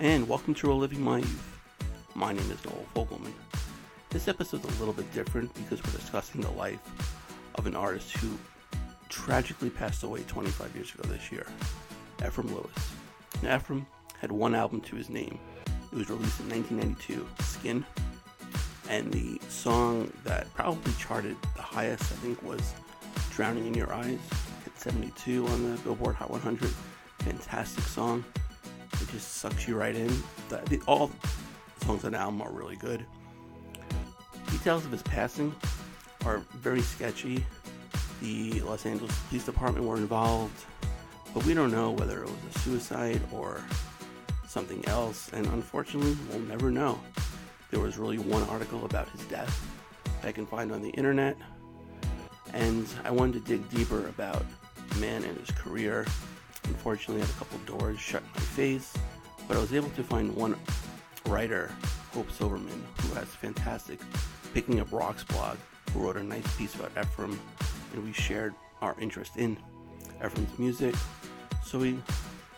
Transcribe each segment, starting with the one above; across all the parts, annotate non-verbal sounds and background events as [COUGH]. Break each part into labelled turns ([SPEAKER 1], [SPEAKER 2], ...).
[SPEAKER 1] and welcome to Reliving My Youth. My name is Noel Fogelman. This episode is a little bit different because we're discussing the life of an artist who tragically passed away 25 years ago this year, Ephraim Lewis. Now, Ephraim had one album to his name. It was released in 1992, Skin, and the song that probably charted the highest, I think, was Drowning in Your Eyes. Hit 72 on the Billboard Hot 100. Fantastic song. Just sucks you right in. The, all songs on the album are really good. Details of his passing are very sketchy. The Los Angeles Police Department were involved, but we don't know whether it was a suicide or something else, and unfortunately, we'll never know. There was really one article about his death I can find on the internet, and I wanted to dig deeper about the man and his career. Unfortunately, I had a couple doors shut in my face, but I was able to find one writer, Hope Silverman, who has fantastic Picking Up Rocks blog, who wrote a nice piece about Ephraim, and we shared our interest in Ephraim's music. So we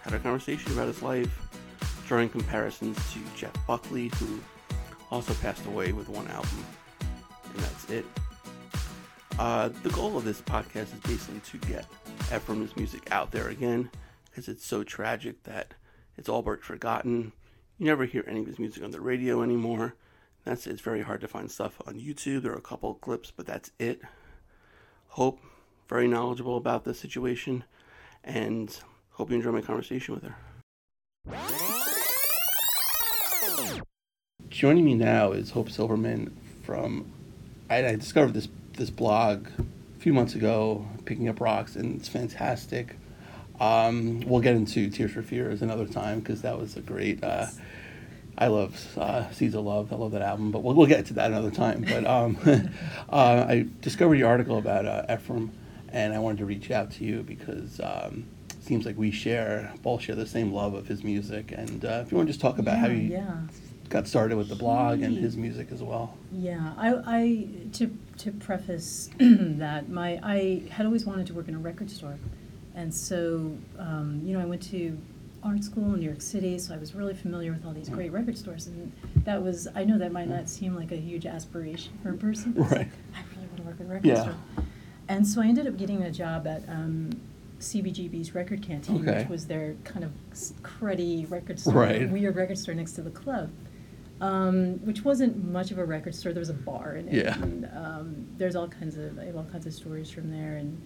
[SPEAKER 1] had a conversation about his life, drawing comparisons to Jeff Buckley, who also passed away with one album, and that's it. Uh, the goal of this podcast is basically to get Ephraim's music out there again, because it's so tragic that it's all but forgotten. You never hear any of his music on the radio anymore. That's it's very hard to find stuff on YouTube. There are a couple clips, but that's it. Hope very knowledgeable about the situation, and hope you enjoy my conversation with her. Joining me now is Hope Silverman from. I, I discovered this this blog a few months ago, picking up rocks, and it's fantastic. Um, we'll get into Tears for Fears another time because that was a great. Uh, I love uh, Seeds of Love. I love that album, but we'll, we'll get to that another time. But um, [LAUGHS] uh, I discovered your article about uh, Ephraim, and I wanted to reach out to you because um, it seems like we share both share the same love of his music. And uh, if you want to just talk about
[SPEAKER 2] yeah,
[SPEAKER 1] how you
[SPEAKER 2] yeah.
[SPEAKER 1] Got started with the blog and his music as well.
[SPEAKER 2] Yeah, I, I to to preface [CLEARS THROAT] that my I had always wanted to work in a record store, and so um, you know I went to art school in New York City, so I was really familiar with all these great record stores, and that was I know that might not seem like a huge aspiration for a person, but
[SPEAKER 1] Right.
[SPEAKER 2] I really want to work in a record
[SPEAKER 1] Yeah.
[SPEAKER 2] store, and so I ended up getting a job at. Um, CBGB's record canteen,
[SPEAKER 1] Okay.
[SPEAKER 2] which was their kind of cruddy record store,
[SPEAKER 1] Right.
[SPEAKER 2] weird record store next to the club um, which wasn't much of a record store. There was a bar in it.
[SPEAKER 1] Yeah.
[SPEAKER 2] And, um, there's all kinds of I have all kinds of stories from there. And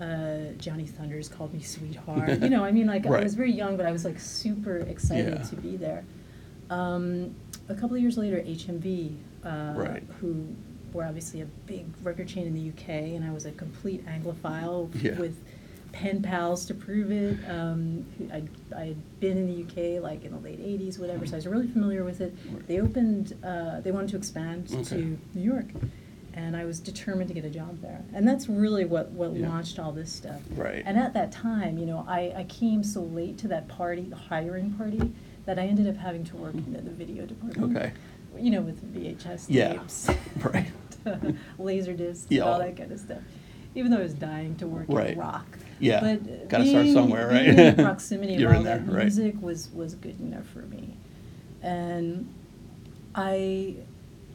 [SPEAKER 2] uh, Johnny Thunders called me sweetheart. you know, I mean, like I was very young, but I was like super excited
[SPEAKER 1] Yeah.
[SPEAKER 2] to be there. Um, a couple of years later, HMV, uh,
[SPEAKER 1] Right.
[SPEAKER 2] who were obviously a big record chain in the UK, and I was a complete Anglophile
[SPEAKER 1] Yeah.
[SPEAKER 2] with pen pals to prove it. Um, I, I had been in the UK like in the late 80s, whatever, so I was really familiar with it. They opened, uh, they wanted to expand
[SPEAKER 1] Okay.
[SPEAKER 2] to New York, and I was determined to get a job there. And that's really what, what
[SPEAKER 1] Yeah.
[SPEAKER 2] launched all this stuff.
[SPEAKER 1] Right.
[SPEAKER 2] And at that time, you know, I, I came so late to that party, the hiring party, that I ended up having to work in the video department.
[SPEAKER 1] Okay.
[SPEAKER 2] You know, with VHS
[SPEAKER 1] Yeah.
[SPEAKER 2] tapes. [LAUGHS]
[SPEAKER 1] Right. [LAUGHS]
[SPEAKER 2] Laser discs
[SPEAKER 1] Yeah.
[SPEAKER 2] all that kind of stuff. Even though I was dying to work
[SPEAKER 1] Right.
[SPEAKER 2] in rock.
[SPEAKER 1] Yeah.
[SPEAKER 2] But
[SPEAKER 1] Gotta start somewhere, right?
[SPEAKER 2] being in [LAUGHS] proximity of all
[SPEAKER 1] in
[SPEAKER 2] that
[SPEAKER 1] there, right.
[SPEAKER 2] music was, was good enough for me. And I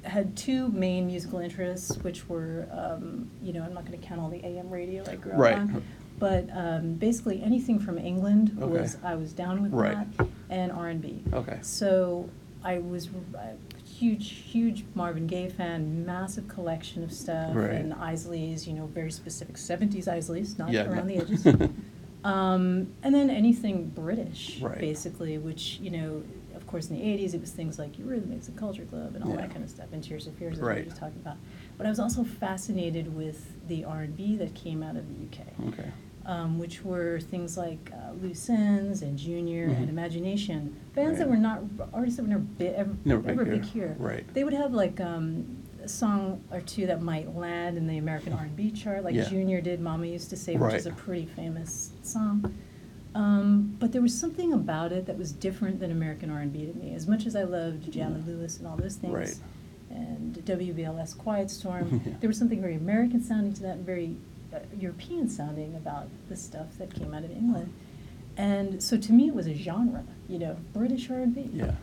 [SPEAKER 2] had two main musical interests, which were, um, you know, I'm not going to count all the AM radio I grew up
[SPEAKER 1] Right.
[SPEAKER 2] on, but um, basically anything from England
[SPEAKER 1] Okay.
[SPEAKER 2] was I was down with
[SPEAKER 1] Right.
[SPEAKER 2] that, and R and B.
[SPEAKER 1] Okay.
[SPEAKER 2] So I was huge, huge Marvin Gaye fan, massive collection of stuff,
[SPEAKER 1] Right.
[SPEAKER 2] and Isleys, you know, very specific 70s Isleys, not
[SPEAKER 1] Yeah.
[SPEAKER 2] around the edges. [LAUGHS] um, and then anything British,
[SPEAKER 1] Right.
[SPEAKER 2] basically, which, you know, of course, in the 80s, it was things like Eurythmics and Culture Club and all
[SPEAKER 1] Yeah.
[SPEAKER 2] that kind of stuff, and Tears for Fears, as we were
[SPEAKER 1] Right.
[SPEAKER 2] just talking about. But I was also fascinated with the R&B that came out of the UK
[SPEAKER 1] Okay.
[SPEAKER 2] Um, which were things like uh, Loose Ends and Junior
[SPEAKER 1] Mhm.
[SPEAKER 2] and Imagination, bands that were not artists that were never, bi- ever, ever
[SPEAKER 1] here.
[SPEAKER 2] big here.
[SPEAKER 1] Right.
[SPEAKER 2] They would have like um, a song or two that might land in the American R&B chart, like
[SPEAKER 1] Yeah.
[SPEAKER 2] Junior did. Mama used to say,
[SPEAKER 1] Right.
[SPEAKER 2] which is a pretty famous song. Um, but there was something about it that was different than American R&B to me. As much as I loved John Lewis and all those things,
[SPEAKER 1] Right.
[SPEAKER 2] and WBLS Quiet Storm, [LAUGHS]
[SPEAKER 1] Yeah.
[SPEAKER 2] there was something very American sounding to that, and very uh, European sounding about the stuff that came out of England. And so to me, it was a genre, you know, British R&B.
[SPEAKER 1] Yeah.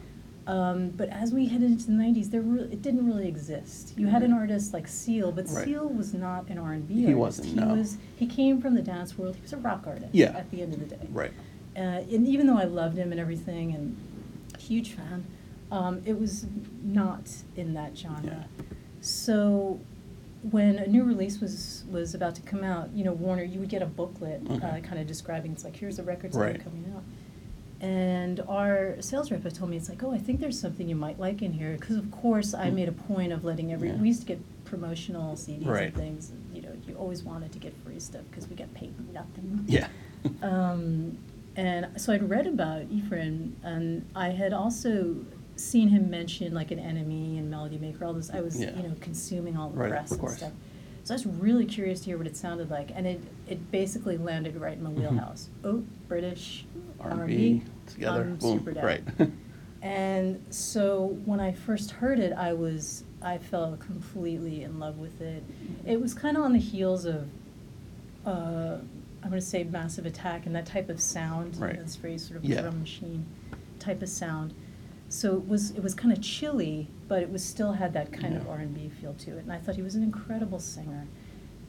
[SPEAKER 2] Um, but as we headed into the '90s, there re- it didn't really exist. You had an artist like Seal, but
[SPEAKER 1] Right.
[SPEAKER 2] Seal was not an R&B
[SPEAKER 1] He
[SPEAKER 2] artist.
[SPEAKER 1] wasn't,
[SPEAKER 2] He
[SPEAKER 1] no.
[SPEAKER 2] was. He came from the dance world. He was a rock artist.
[SPEAKER 1] Yeah.
[SPEAKER 2] At the end of the day.
[SPEAKER 1] Right.
[SPEAKER 2] Uh, and even though I loved him and everything, and huge fan, um, it was not in that genre.
[SPEAKER 1] Yeah.
[SPEAKER 2] So when a new release was was about to come out, you know, Warner, you would get a booklet uh, kind of describing it's like here's the records that are coming out. And our sales rep had told me it's like, oh, I think there's something you might like in here because of course I
[SPEAKER 1] Mm.
[SPEAKER 2] made a point of letting every.
[SPEAKER 1] Yeah.
[SPEAKER 2] We used to get promotional CDs
[SPEAKER 1] Right.
[SPEAKER 2] and things. and, You know, you always wanted to get free stuff because we got paid nothing.
[SPEAKER 1] Yeah. [LAUGHS]
[SPEAKER 2] Um, and so I'd read about Ephraim, and I had also seen him mention like NME and Melody Maker. All this, I was
[SPEAKER 1] Yeah.
[SPEAKER 2] you know consuming all the
[SPEAKER 1] Right,
[SPEAKER 2] press and
[SPEAKER 1] course.
[SPEAKER 2] stuff. So I was really curious to hear what it sounded like, and it it basically landed right in my
[SPEAKER 1] Mhm.
[SPEAKER 2] wheelhouse. Oh, British
[SPEAKER 1] R&B together.
[SPEAKER 2] I'm
[SPEAKER 1] Boom.
[SPEAKER 2] super down.
[SPEAKER 1] Right. [LAUGHS]
[SPEAKER 2] And so when I first heard it, I was I fell completely in love with it. It was kind of on the heels of uh, I'm going to say Massive Attack and that type of sound. you know,
[SPEAKER 1] Right.
[SPEAKER 2] This very sort of
[SPEAKER 1] Yeah.
[SPEAKER 2] drum machine type of sound. So it was it was kind of chilly, but it was still had that kind of R and B feel to it. And I thought he was an incredible singer.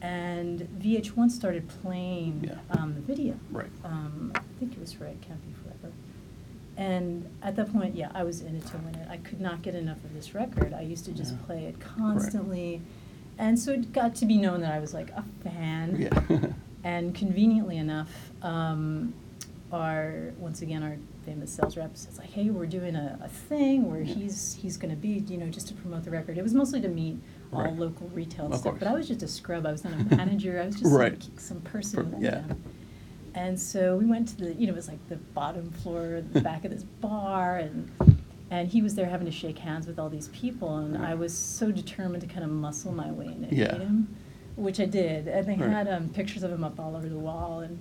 [SPEAKER 2] And VH1 started playing
[SPEAKER 1] Yeah.
[SPEAKER 2] um, the video.
[SPEAKER 1] Right.
[SPEAKER 2] Um, I think it was for It Can't Be Forever. And at that point, yeah, I was in it to win it. I could not get enough of this record. I used to just
[SPEAKER 1] Yeah.
[SPEAKER 2] play it constantly. And so it got to be known that I was like a fan.
[SPEAKER 1] Yeah. [LAUGHS]
[SPEAKER 2] And conveniently enough, um, our once again our famous sales rep says like, "Hey, we're doing a, a thing where he's he's going to be, you know, just to promote the record." It was mostly to meet all
[SPEAKER 1] Right.
[SPEAKER 2] local retail
[SPEAKER 1] Of
[SPEAKER 2] stuff,
[SPEAKER 1] course.
[SPEAKER 2] but I was just a scrub. I was not a [LAUGHS] manager. I was just
[SPEAKER 1] Right.
[SPEAKER 2] like some person.
[SPEAKER 1] Per-
[SPEAKER 2] with
[SPEAKER 1] yeah.
[SPEAKER 2] them. And so we went to the, you know, it was like the bottom floor, the [LAUGHS] back of this bar, and and he was there having to shake hands with all these people, and I was so determined to kind of muscle my way in and
[SPEAKER 1] Yeah.
[SPEAKER 2] meet him, which I did. And they
[SPEAKER 1] Right.
[SPEAKER 2] had um, pictures of him up all over the wall, and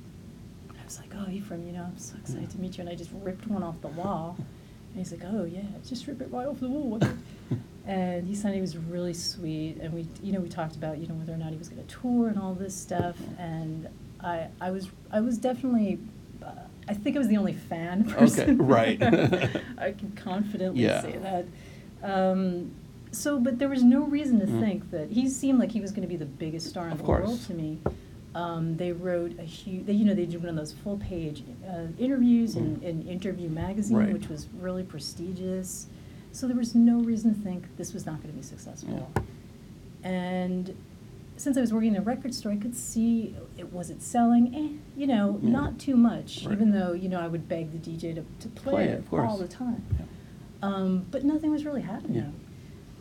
[SPEAKER 2] was like, "Oh, Ephraim, you know, I'm so excited to meet you." And I just ripped one off the wall, and he's like, "Oh yeah, just rip it right off the wall." [LAUGHS] and he said he was really sweet, and we, you know, we talked about, you know, whether or not he was going to tour and all this stuff, and I, I was, I was definitely. Uh, I think I was the only fan [LAUGHS] person.
[SPEAKER 1] Okay, right. [LAUGHS]
[SPEAKER 2] I can confidently
[SPEAKER 1] Yeah.
[SPEAKER 2] say that. Um, so, but there was no reason to
[SPEAKER 1] Mhm.
[SPEAKER 2] think that he seemed like he was going to be the biggest star in
[SPEAKER 1] Of
[SPEAKER 2] the
[SPEAKER 1] course.
[SPEAKER 2] world to me. Um, they wrote a huge, they, you know, they did one of those full page uh, interviews in, in Interview magazine,
[SPEAKER 1] Right.
[SPEAKER 2] which was really prestigious. So there was no reason to think this was not going to be successful. And since I was working in a record store, I could see it was it selling, eh, you know,
[SPEAKER 1] Yeah.
[SPEAKER 2] not too much,
[SPEAKER 1] Right.
[SPEAKER 2] even though, you know, I would beg the DJ to, to play,
[SPEAKER 1] Play it, of course.
[SPEAKER 2] all the time.
[SPEAKER 1] Yeah.
[SPEAKER 2] Um, but nothing was really happening.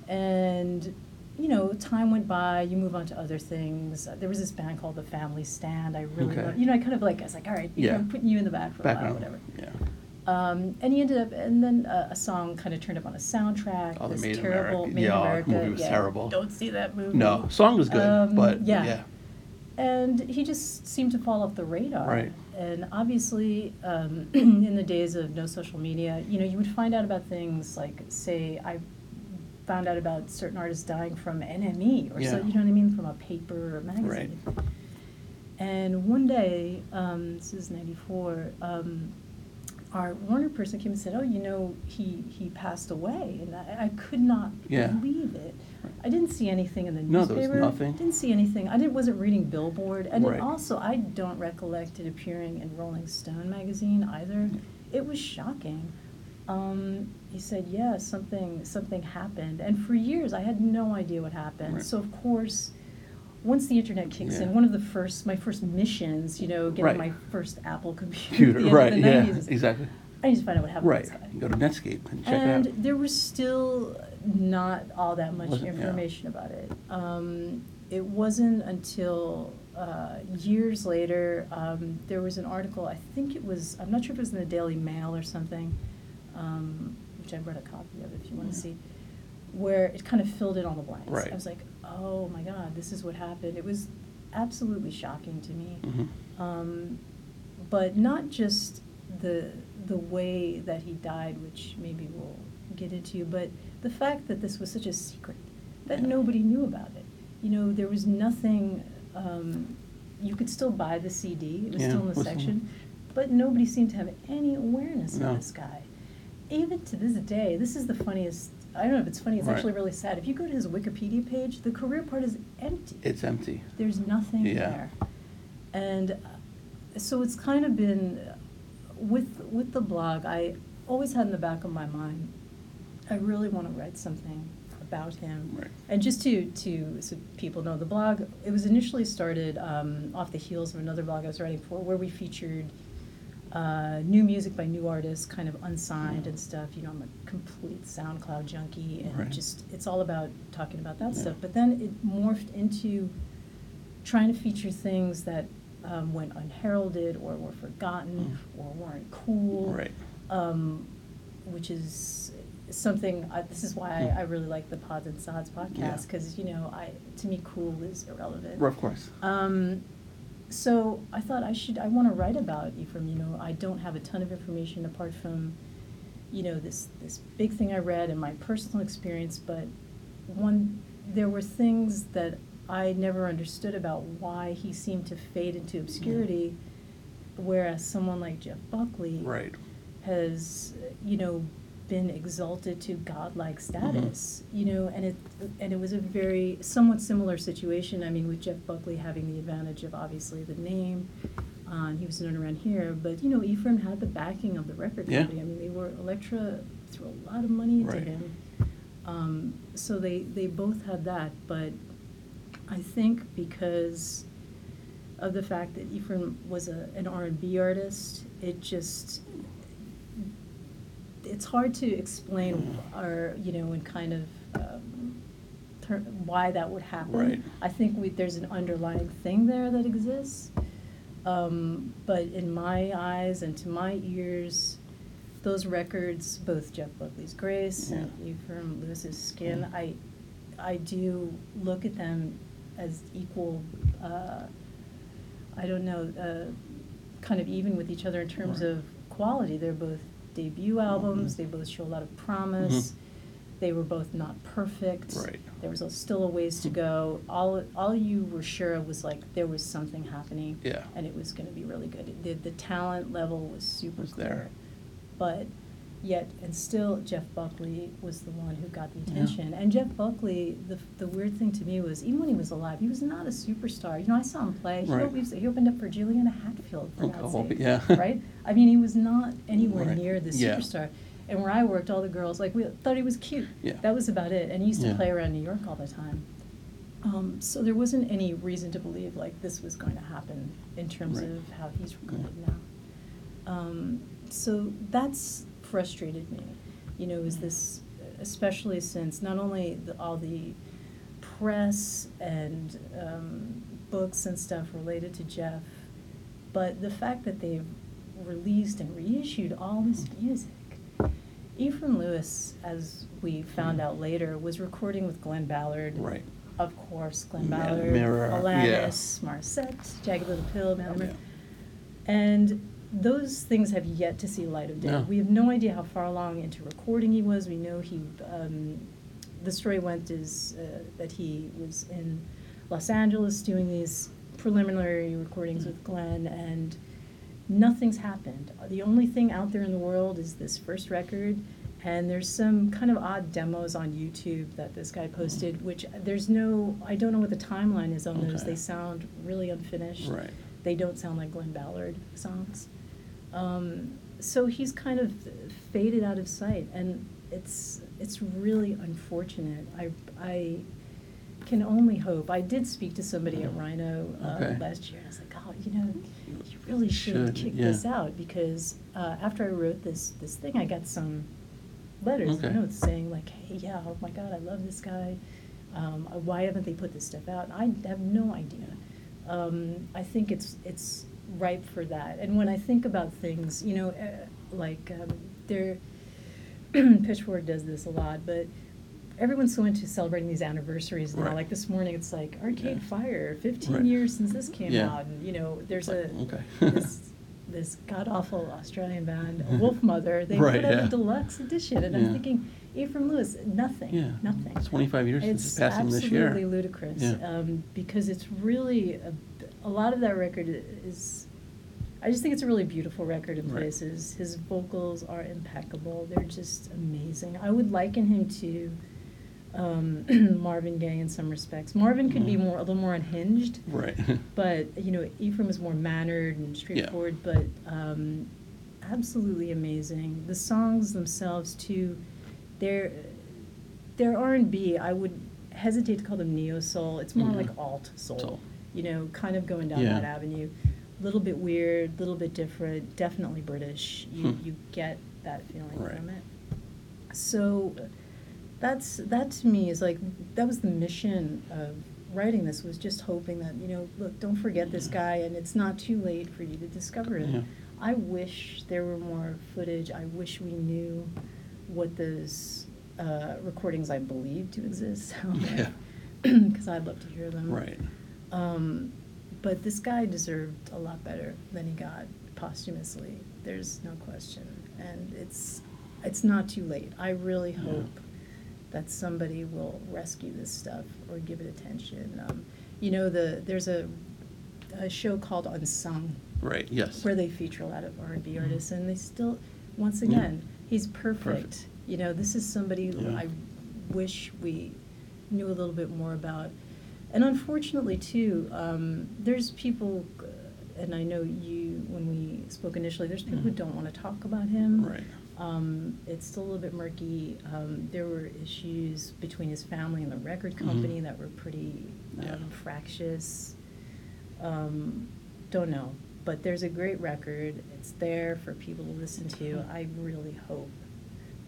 [SPEAKER 2] And, you know, time went by, you move on to other things. Uh, There was this band called The Family Stand. I really
[SPEAKER 1] Okay.
[SPEAKER 2] loved, you know, I kind of like, I was like, all right, you know,
[SPEAKER 1] Yeah.
[SPEAKER 2] I'm putting you in the back for a while, whatever.
[SPEAKER 1] Yeah.
[SPEAKER 2] Um, and he ended up, and then uh, a song kind of turned up on a soundtrack.
[SPEAKER 1] Oh, the
[SPEAKER 2] this
[SPEAKER 1] Made in
[SPEAKER 2] terrible
[SPEAKER 1] America-
[SPEAKER 2] Made in
[SPEAKER 1] yeah,
[SPEAKER 2] America.
[SPEAKER 1] movie was
[SPEAKER 2] yeah,
[SPEAKER 1] terrible.
[SPEAKER 2] Don't see that movie.
[SPEAKER 1] No, song was good,
[SPEAKER 2] Um,
[SPEAKER 1] but
[SPEAKER 2] yeah.
[SPEAKER 1] yeah.
[SPEAKER 2] And he just seemed to fall off the radar.
[SPEAKER 1] Right.
[SPEAKER 2] And obviously, um, [CLEARS THROAT] in the days of no social media, you know, you would find out about things like, say, I found out about certain artists dying from NME or so, you know what I mean, from a paper or a magazine.
[SPEAKER 1] Right.
[SPEAKER 2] And one day, um, this is '94, um, our Warner person came and said, "Oh, you know, he he passed away," and I, I could not
[SPEAKER 1] Yeah.
[SPEAKER 2] believe it.
[SPEAKER 1] Right.
[SPEAKER 2] I didn't see anything in the
[SPEAKER 1] No, there was
[SPEAKER 2] newspaper.
[SPEAKER 1] nothing.
[SPEAKER 2] Didn't see anything. I didn't wasn't reading Billboard, and
[SPEAKER 1] Right.
[SPEAKER 2] it also I don't recollect it appearing in Rolling Stone magazine either. It was shocking. Um, he said, "Yeah, something something happened," and for years I had no idea what happened.
[SPEAKER 1] Right.
[SPEAKER 2] So of course, once the internet kicks
[SPEAKER 1] Yeah.
[SPEAKER 2] in, one of the first my first missions, you know, getting
[SPEAKER 1] Right.
[SPEAKER 2] my first Apple computer,
[SPEAKER 1] Computer,
[SPEAKER 2] the
[SPEAKER 1] right, yeah,
[SPEAKER 2] 90s,
[SPEAKER 1] exactly.
[SPEAKER 2] I need to find out what happened
[SPEAKER 1] Right.
[SPEAKER 2] to this guy.
[SPEAKER 1] Go to Netscape and check
[SPEAKER 2] and
[SPEAKER 1] it out.
[SPEAKER 2] And there was still not all that much
[SPEAKER 1] Wasn't- yeah.
[SPEAKER 2] information about it. Um, it wasn't until uh, years later um, there was an article. I think it was. I'm not sure if it was in the Daily Mail or something, um, I read a copy of. It if you want to see, where it kind of filled in all the blanks.
[SPEAKER 1] Right.
[SPEAKER 2] I was like, oh my god, this is what happened. It was absolutely shocking to me.
[SPEAKER 1] Mhm.
[SPEAKER 2] Um, but not just the the way that he died, which maybe we'll get into, but the fact that this was such a secret that
[SPEAKER 1] Yeah.
[SPEAKER 2] nobody knew about it. You know, there was nothing. Um, you could still buy the CD; it was
[SPEAKER 1] Yeah,
[SPEAKER 2] still in the section, but nobody seemed to have any awareness
[SPEAKER 1] No.
[SPEAKER 2] of this guy. Even to this day, this is the funniest. I don't know if it's funny. It's
[SPEAKER 1] Right.
[SPEAKER 2] actually really sad. If you go to his Wikipedia page, the career part is empty.
[SPEAKER 1] It's empty.
[SPEAKER 2] There's nothing
[SPEAKER 1] Yeah.
[SPEAKER 2] there, and uh, so it's kind of been with with the blog. I always had in the back of my mind, I really want to write something about him.
[SPEAKER 1] Right.
[SPEAKER 2] And just to to so people know the blog, it was initially started um, off the heels of another blog I was writing for, where we featured uh, new music by new artists, kind of unsigned and stuff. You know, I'm a complete SoundCloud junkie, and
[SPEAKER 1] Right.
[SPEAKER 2] just it's all about talking about that
[SPEAKER 1] Yeah.
[SPEAKER 2] stuff. But then it morphed into trying to feature things that um, went unheralded or were forgotten or weren't cool.
[SPEAKER 1] Right.
[SPEAKER 2] Um, which is something. I, this is why
[SPEAKER 1] Hmm.
[SPEAKER 2] I, I really like the Pods and Sods podcast because you know, I to me, cool is irrelevant.
[SPEAKER 1] Of course.
[SPEAKER 2] Um, so I thought I should, I want to write about Ephraim, you know, I don't have a ton of information apart from, you know, this, this big thing I read and my personal experience, but one, there were things that I never understood about why he seemed to fade into mm-hmm. obscurity, whereas someone like Jeff Buckley
[SPEAKER 1] Right.
[SPEAKER 2] has, you know, been exalted to godlike status, you know, and it and it was a very somewhat similar situation. I mean, with Jeff Buckley having the advantage of obviously the name, uh, and he was known around here, but you know, Ephraim had the backing of the record
[SPEAKER 1] Yeah.
[SPEAKER 2] company. I mean, they were Elektra threw a lot of money into
[SPEAKER 1] Right.
[SPEAKER 2] him, um, so they they both had that. But I think because of the fact that Ephraim was a, an R and B artist, it just it's hard to explain or you know and kind of um, ter- why that would happen.
[SPEAKER 1] Right.
[SPEAKER 2] I think we, there's an underlying thing there that exists, um, but in my eyes and to my ears, those records, both Jeff Buckley's Grace and Ephraim Lewis's Skin. I I do look at them as equal. Uh, I don't know, uh, kind of even with each other in terms
[SPEAKER 1] Right.
[SPEAKER 2] of quality. They're both debut albums. They both show a lot of promise.
[SPEAKER 1] Mhm.
[SPEAKER 2] They were both not perfect.
[SPEAKER 1] Right.
[SPEAKER 2] There was a, still a ways to go. All all you were sure of was like there was something happening,
[SPEAKER 1] Yeah.
[SPEAKER 2] and it was going to be really good. The the talent level was super
[SPEAKER 1] Was
[SPEAKER 2] clear,
[SPEAKER 1] there.
[SPEAKER 2] but yet and still Jeff Buckley was the one who got the
[SPEAKER 1] Yeah.
[SPEAKER 2] attention. And Jeff Buckley, the the weird thing to me was even when he was alive, he was not a superstar. You know, I saw him play. He,
[SPEAKER 1] Right.
[SPEAKER 2] opened, he opened up for Juliana Hatfield. For
[SPEAKER 1] Oh,
[SPEAKER 2] God's
[SPEAKER 1] oh,
[SPEAKER 2] sake,
[SPEAKER 1] yeah. [LAUGHS]
[SPEAKER 2] right? I mean, he was not anywhere
[SPEAKER 1] Right.
[SPEAKER 2] near the
[SPEAKER 1] Yeah.
[SPEAKER 2] superstar. And where I worked, all the girls like we thought he was cute.
[SPEAKER 1] Yeah.
[SPEAKER 2] That was about it. And he used to
[SPEAKER 1] Yeah.
[SPEAKER 2] play around New York all the time. Um, so there wasn't any reason to believe like this was going to happen in terms
[SPEAKER 1] Right.
[SPEAKER 2] of how he's recorded now. Um, so that's frustrated me. You know, is this especially since not only the, all the press and um, books and stuff related to Jeff, but the fact that they've released and reissued all this music. Ephraim Lewis, as we found out later, was recording with Glen Ballard.
[SPEAKER 1] Right.
[SPEAKER 2] Of course,
[SPEAKER 1] Glen
[SPEAKER 2] Ballard,
[SPEAKER 1] Mirror,
[SPEAKER 2] Alanis, Morissette, Jagged Little Pill, the
[SPEAKER 1] Yeah.
[SPEAKER 2] And those things have yet to see light of day.
[SPEAKER 1] No.
[SPEAKER 2] We have no idea how far along into recording he was. We know he, um, the story went is uh, that he was in Los Angeles doing these preliminary recordings with Glen, and nothing's happened. The only thing out there in the world is this first record, and there's some kind of odd demos on YouTube that this guy posted, which there's no, I don't know what the timeline is on those. They sound really unfinished.
[SPEAKER 1] Right.
[SPEAKER 2] They don't sound like Glen Ballard songs. Um, so he's kind of faded out of sight, and it's it's really unfortunate. I I can only hope. I did speak to somebody at Rhino uh,
[SPEAKER 1] Okay.
[SPEAKER 2] last year, and I was like, oh, you know, you really should,
[SPEAKER 1] Should,
[SPEAKER 2] kick
[SPEAKER 1] yeah.
[SPEAKER 2] this out because uh, after I wrote this this thing, I got some letters
[SPEAKER 1] Okay.
[SPEAKER 2] and notes saying like, hey, yeah, oh my God, I love this guy. Um, why haven't they put this stuff out? I have no idea. Um, I think it's it's ripe for that. And when I think about things, you know, uh, like um, there, [CLEARS THROAT] Pitchfork does this a lot, but everyone's so into celebrating these anniversaries now.
[SPEAKER 1] Right.
[SPEAKER 2] Like this morning, it's like Arcade
[SPEAKER 1] Yeah.
[SPEAKER 2] Fire, 15
[SPEAKER 1] Right.
[SPEAKER 2] years since this came
[SPEAKER 1] Yeah.
[SPEAKER 2] out, and you know, there's a
[SPEAKER 1] okay. [LAUGHS]
[SPEAKER 2] this this god awful Australian band, [LAUGHS] Wolfmother. They
[SPEAKER 1] Right,
[SPEAKER 2] put out
[SPEAKER 1] yeah.
[SPEAKER 2] a deluxe edition, and. I'm thinking, Ephraim Lewis, nothing,
[SPEAKER 1] Yeah.
[SPEAKER 2] nothing.
[SPEAKER 1] 25 years since
[SPEAKER 2] It's
[SPEAKER 1] his passing this year.
[SPEAKER 2] absolutely ludicrous um, because it's really a, a lot of that record is I just think it's a really beautiful record in
[SPEAKER 1] Right.
[SPEAKER 2] places. His vocals are impeccable. They're just amazing. I would liken him to um, [CLEARS THROAT] Marvin Gaye in some respects. Marvin could be
[SPEAKER 1] Mhm.
[SPEAKER 2] more a little more unhinged,
[SPEAKER 1] Right. [LAUGHS]
[SPEAKER 2] but you know Ephraim is more mannered and straightforward. But um, absolutely amazing. The songs themselves too, they're they're R and B. I would hesitate to call them neo soul. It's more
[SPEAKER 1] Mhm.
[SPEAKER 2] like alt soul.
[SPEAKER 1] Soul.
[SPEAKER 2] You know, kind of going down
[SPEAKER 1] Yeah.
[SPEAKER 2] that avenue. A little bit weird, a little bit different. Definitely British. You
[SPEAKER 1] Hmm.
[SPEAKER 2] you get that feeling
[SPEAKER 1] Right.
[SPEAKER 2] from it. So that's that to me is like that was the mission of writing this was just hoping that you know look don't forget this guy and it's not too late for you to discover it
[SPEAKER 1] Yeah.
[SPEAKER 2] i wish there were more footage i wish we knew what those uh, recordings i believe to exist [LAUGHS]
[SPEAKER 1] Yeah. [CLEARS THROAT]
[SPEAKER 2] because i'd love to hear them
[SPEAKER 1] Right.
[SPEAKER 2] Um, but this guy deserved a lot better than he got posthumously. There's no question, and it's it's not too late. I really
[SPEAKER 1] Yeah.
[SPEAKER 2] hope that somebody will rescue this stuff or give it attention. Um, you know, the there's a a show called Unsung
[SPEAKER 1] Right. Yes.
[SPEAKER 2] where they feature a lot of R&B
[SPEAKER 1] Mhm.
[SPEAKER 2] artists, and they still, once
[SPEAKER 1] Yeah.
[SPEAKER 2] again, he's perfect.
[SPEAKER 1] Perfect.
[SPEAKER 2] You know, this is somebody
[SPEAKER 1] Yeah.
[SPEAKER 2] I wish we knew a little bit more about. And unfortunately, too, um, there's people, uh, and I know you, when we spoke initially, there's people who
[SPEAKER 1] Mhm.
[SPEAKER 2] don't want to talk about him.
[SPEAKER 1] Right.
[SPEAKER 2] Um, it's still a little bit murky. Um, there were issues between his family and the record
[SPEAKER 1] Mhm.
[SPEAKER 2] company that were pretty
[SPEAKER 1] Yeah.
[SPEAKER 2] um, fractious. Um, don't know, but there's a great record. It's there for people to listen to.
[SPEAKER 1] Mhm.
[SPEAKER 2] I really hope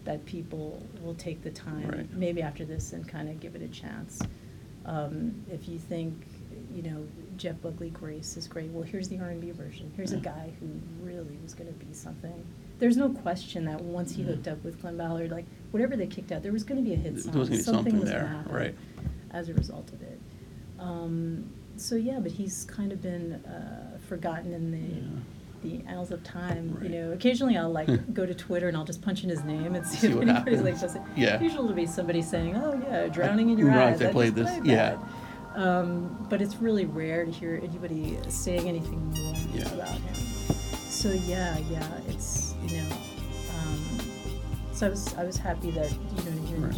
[SPEAKER 2] that people will take the time,
[SPEAKER 1] Right.
[SPEAKER 2] maybe after this, and kind of give it a chance. Um, if you think, you know, Jeff Buckley Grace is great, well, here's the R&B version. Here's a guy who really was going to be something. There's no question that once he hooked up with Glen Ballard, like whatever they kicked out, there was going to be a hit
[SPEAKER 1] There
[SPEAKER 2] song.
[SPEAKER 1] was gonna be something
[SPEAKER 2] was
[SPEAKER 1] there, right.
[SPEAKER 2] as a result of it. Um, so yeah, but he's kind of been uh, forgotten in the
[SPEAKER 1] Yeah.
[SPEAKER 2] The annals of time.
[SPEAKER 1] Right.
[SPEAKER 2] You know, occasionally I'll like [LAUGHS] go to Twitter and I'll just punch in his name and see,
[SPEAKER 1] See
[SPEAKER 2] if
[SPEAKER 1] what
[SPEAKER 2] anybody's
[SPEAKER 1] happens.
[SPEAKER 2] like it.
[SPEAKER 1] Yeah.
[SPEAKER 2] Usually it'll be somebody saying, "Oh yeah, drowning in your
[SPEAKER 1] Right,
[SPEAKER 2] eyes."
[SPEAKER 1] I played this,
[SPEAKER 2] played
[SPEAKER 1] yeah.
[SPEAKER 2] Um, but it's really rare to hear anybody saying anything more
[SPEAKER 1] Yeah.
[SPEAKER 2] about him. So yeah, yeah, it's you know. Um, so I was I was happy that you know to hear
[SPEAKER 1] Right.
[SPEAKER 2] that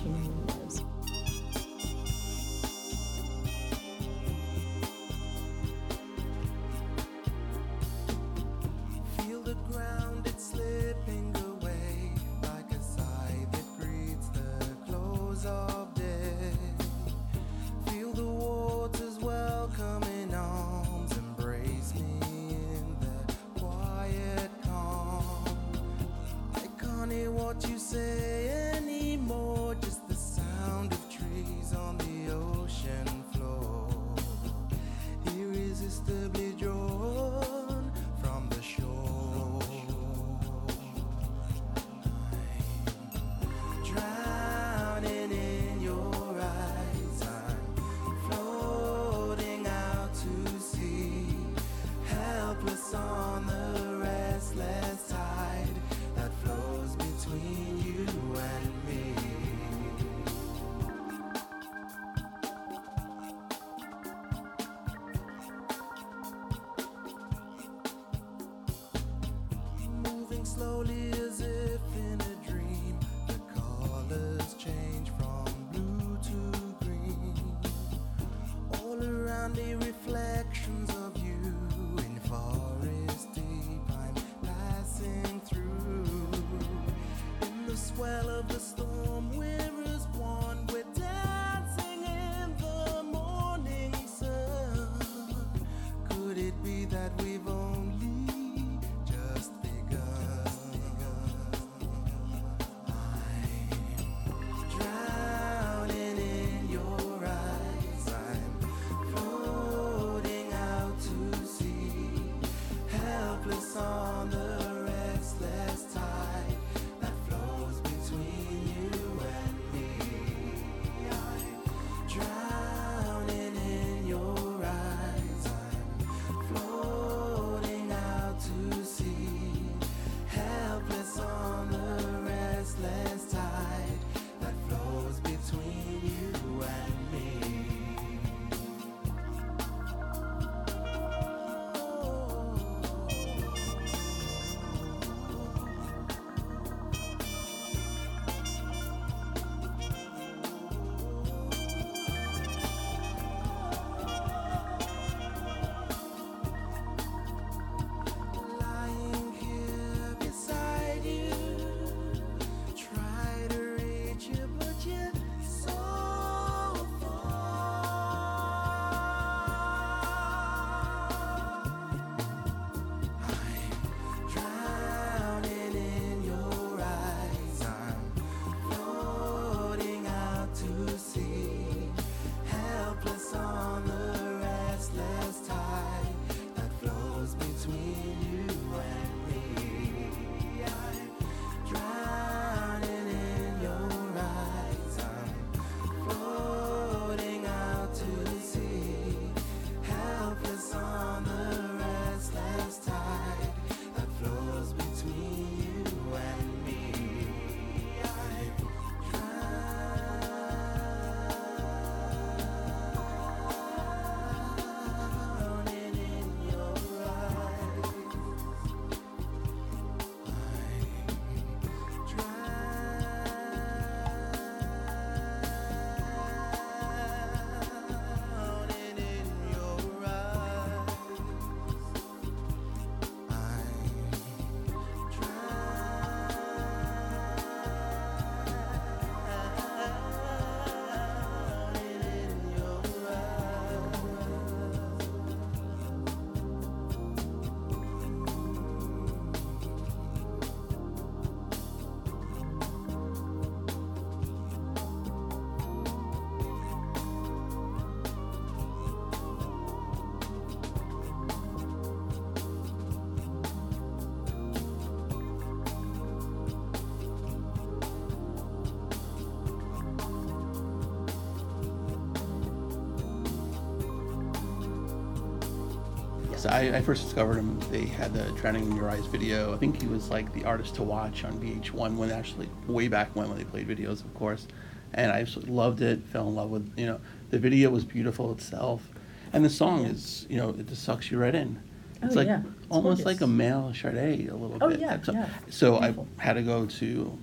[SPEAKER 3] I,
[SPEAKER 1] I first discovered him. They had the Drowning in Your Eyes video. I think he was like the artist to watch on VH1 when actually way back when when they played videos, of course. And I absolutely loved it. Fell in love with you know the video was beautiful itself, and the song is you know it just sucks you right in. Oh, it's
[SPEAKER 2] Oh,
[SPEAKER 1] like
[SPEAKER 2] yeah. It's
[SPEAKER 1] almost
[SPEAKER 2] gorgeous.
[SPEAKER 1] like a male Sade a little
[SPEAKER 2] Oh,
[SPEAKER 1] bit.
[SPEAKER 2] yeah,
[SPEAKER 1] so,
[SPEAKER 2] yeah.
[SPEAKER 1] so I had to go to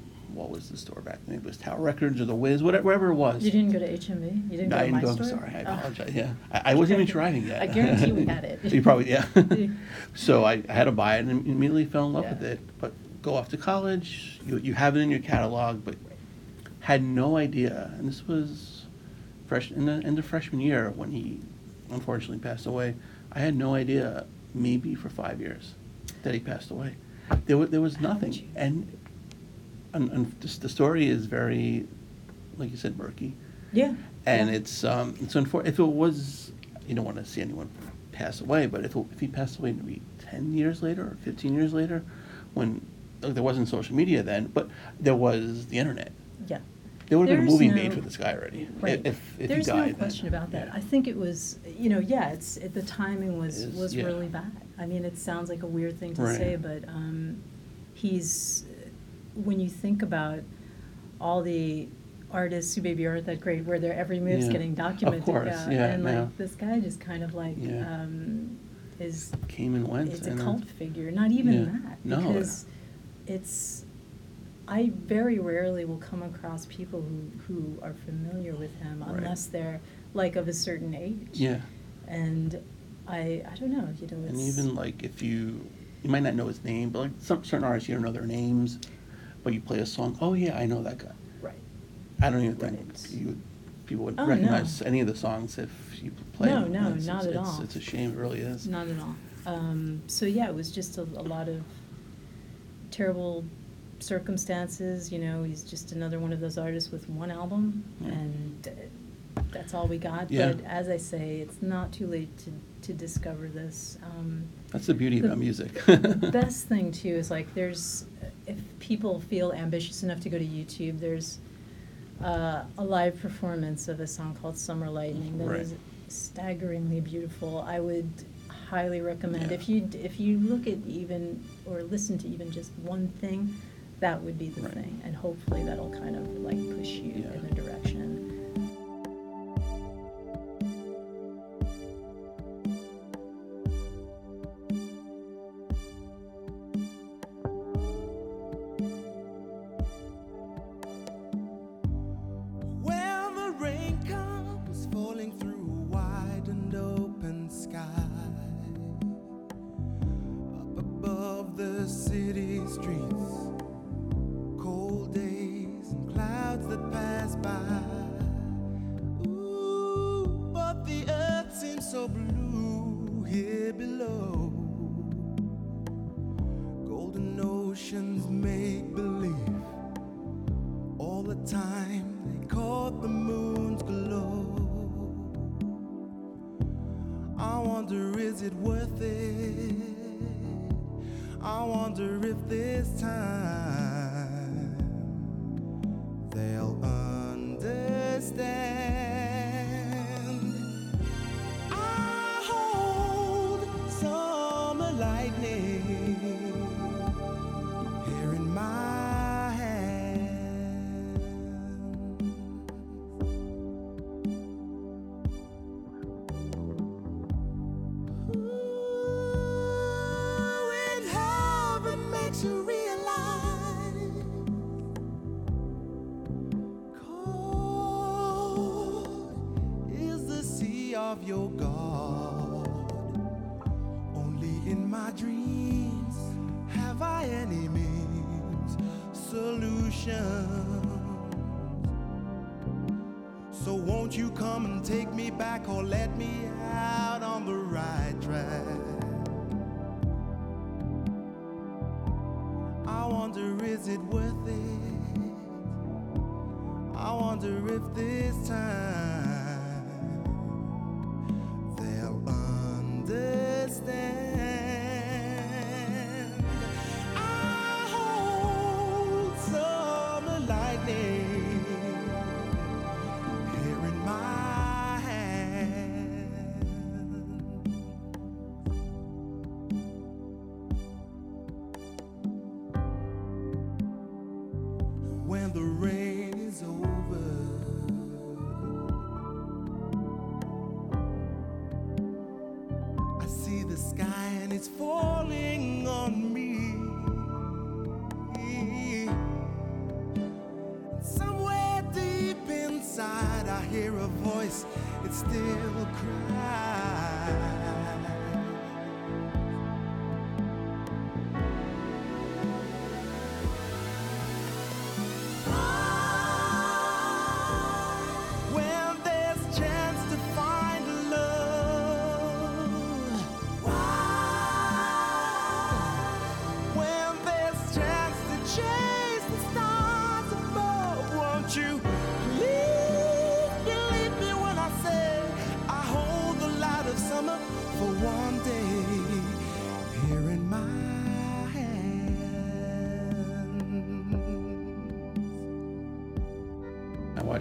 [SPEAKER 1] was the store back then? It was Tower Records or the Wiz, whatever, it was.
[SPEAKER 2] You didn't go to HMV? You didn't
[SPEAKER 1] No,
[SPEAKER 2] go
[SPEAKER 1] I
[SPEAKER 2] to
[SPEAKER 1] didn't
[SPEAKER 2] my
[SPEAKER 1] go. I'm sorry. I
[SPEAKER 2] Oh.
[SPEAKER 1] apologize. Yeah, I, I wasn't even driving yet. [LAUGHS]
[SPEAKER 2] I guarantee we had it. [LAUGHS]
[SPEAKER 1] you probably yeah. [LAUGHS] so I, I had to buy it and immediately fell in love
[SPEAKER 2] Yeah.
[SPEAKER 1] with it. But go off to college, you you have it in your catalog, but had no idea. And this was fresh in the in the freshman year when he unfortunately passed away. I had no idea. Maybe for five years that he passed away. There was there was nothing. And and, and this, the story is very, like you said, murky.
[SPEAKER 2] Yeah.
[SPEAKER 1] And
[SPEAKER 2] yeah.
[SPEAKER 1] it's um, it's unfor- if it was you don't want to see anyone pass away, but if it, if he passed away maybe ten years later or fifteen years later, when like, there wasn't social media then, but there was the internet.
[SPEAKER 2] Yeah.
[SPEAKER 1] There would have been a movie
[SPEAKER 2] no-
[SPEAKER 1] made for this guy already.
[SPEAKER 2] Right.
[SPEAKER 1] If if
[SPEAKER 2] There's
[SPEAKER 1] he died.
[SPEAKER 2] no
[SPEAKER 1] then.
[SPEAKER 2] question about that.
[SPEAKER 1] Yeah.
[SPEAKER 2] I think it was, you know, yeah, it's, it, the timing was,
[SPEAKER 1] Is-
[SPEAKER 2] was
[SPEAKER 1] yeah.
[SPEAKER 2] really bad. I mean, it sounds like a weird thing to
[SPEAKER 1] Right.
[SPEAKER 2] say, but, um, he's, when you think about all the artists who maybe aren't that great, where their every move's
[SPEAKER 1] Yeah.
[SPEAKER 2] getting
[SPEAKER 1] Of
[SPEAKER 2] documented.
[SPEAKER 1] course, yeah,
[SPEAKER 2] And
[SPEAKER 1] yeah.
[SPEAKER 2] like, this guy just kind of like,
[SPEAKER 1] Yeah.
[SPEAKER 2] um, is,
[SPEAKER 1] Came and went.
[SPEAKER 2] it's a cult figure, not even
[SPEAKER 1] Yeah.
[SPEAKER 2] that.
[SPEAKER 1] No.
[SPEAKER 2] Because it's, I very rarely will come across people who, who are familiar with him
[SPEAKER 1] Right.
[SPEAKER 2] unless they're like of a certain age.
[SPEAKER 1] Yeah.
[SPEAKER 2] And I, I don't know, if you know,
[SPEAKER 1] And even like if you, you might not know his name, but like some certain artists you don't know their names, but you play a song. Oh yeah, I know that guy.
[SPEAKER 2] Right.
[SPEAKER 1] I don't even think
[SPEAKER 2] Right.
[SPEAKER 1] you people would
[SPEAKER 2] Oh, no.
[SPEAKER 1] recognize any of the songs if you play
[SPEAKER 2] No,
[SPEAKER 1] them.
[SPEAKER 2] no,
[SPEAKER 1] It's-
[SPEAKER 2] not at
[SPEAKER 1] it's-
[SPEAKER 2] all.
[SPEAKER 1] It's a shame, it really is.
[SPEAKER 2] Not at all. Um, so yeah, it was just a, a lot of terrible circumstances, you know, he's just another one of those artists with one album
[SPEAKER 1] Yeah.
[SPEAKER 2] and uh, that's all we got.
[SPEAKER 1] Yeah.
[SPEAKER 2] But as I say, it's not too late to, to discover this. Um,
[SPEAKER 1] That's the beauty about music.
[SPEAKER 2] the [LAUGHS] best thing too is like there's if people feel ambitious enough to go to YouTube, there's uh, a live performance of a song called Summer Lightning that is
[SPEAKER 1] Right.
[SPEAKER 2] staggeringly beautiful. I would highly recommend
[SPEAKER 1] Yeah.
[SPEAKER 2] if you if you look at even or listen to even just one thing, that would be the
[SPEAKER 1] Right.
[SPEAKER 2] thing, and hopefully that'll kind of like push you
[SPEAKER 1] Yeah.
[SPEAKER 3] Means, solutions. So won't you come and take me back or let me out on the right track? I wonder, is it worth it? I wonder if this time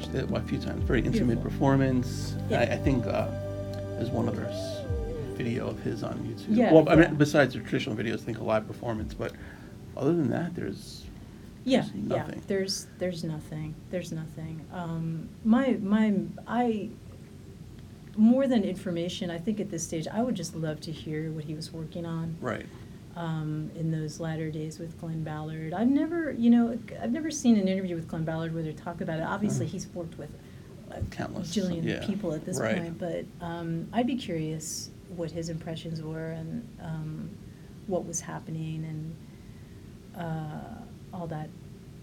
[SPEAKER 1] watched it a few times. Very intimate
[SPEAKER 2] Beautiful.
[SPEAKER 1] performance.
[SPEAKER 2] Yeah.
[SPEAKER 1] I, I think uh, there's one other video of his on YouTube.
[SPEAKER 2] Yeah,
[SPEAKER 1] Well, I mean, besides the traditional videos, I think a live performance. But other than that, there's
[SPEAKER 2] Yeah,
[SPEAKER 1] There's
[SPEAKER 2] yeah.
[SPEAKER 1] nothing.
[SPEAKER 2] There's there's nothing. There's nothing. Um, my my I more than information. I think at this stage, I would just love to hear what he was working on
[SPEAKER 1] right.
[SPEAKER 2] Um, in those latter days with Glen Ballard. I've never, you know, I've never seen an interview with Glen Ballard where they talk about it. Obviously,
[SPEAKER 1] Uh-huh.
[SPEAKER 2] he's worked with a
[SPEAKER 1] Countless,
[SPEAKER 2] jillion
[SPEAKER 1] yeah,
[SPEAKER 2] people at this
[SPEAKER 1] right.
[SPEAKER 2] point, but um, I'd be curious what his impressions were and um, what was happening and uh, all that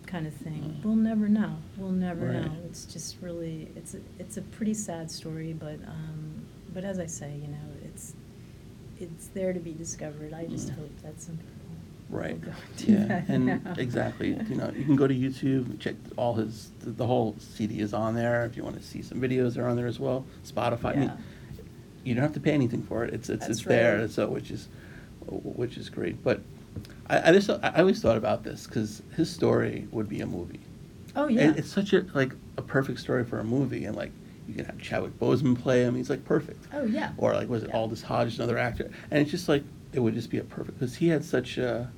[SPEAKER 2] kind of thing.
[SPEAKER 1] Mm.
[SPEAKER 2] We'll never know. We'll never
[SPEAKER 1] Right.
[SPEAKER 2] know. It's just really, it's a, it's a pretty sad story, but um, but as I say, you know, it's there to be discovered. I just hope that some people
[SPEAKER 1] Right.
[SPEAKER 2] will go and do
[SPEAKER 1] Yeah,
[SPEAKER 2] that
[SPEAKER 1] and
[SPEAKER 2] now.
[SPEAKER 1] exactly. You know, you can go to YouTube, check all his. The, the whole CD is on there. If you want to see some videos, they're on there as well. Spotify. I mean,
[SPEAKER 2] Yeah.
[SPEAKER 1] you don't have to pay anything for it. It's it's
[SPEAKER 2] That's
[SPEAKER 1] it's there.
[SPEAKER 2] right.
[SPEAKER 1] So which is which is great. But I, I just I always thought about this because his story would be a movie.
[SPEAKER 2] Oh
[SPEAKER 1] And
[SPEAKER 2] yeah.
[SPEAKER 1] it's such a like a perfect story for a movie, and like you can have Chadwick Boseman play him. He's like perfect.
[SPEAKER 2] Oh yeah.
[SPEAKER 1] Or like was it
[SPEAKER 2] Yeah.
[SPEAKER 1] Aldis Hodge, another actor, and it's just like it would just be a perfect because he had such a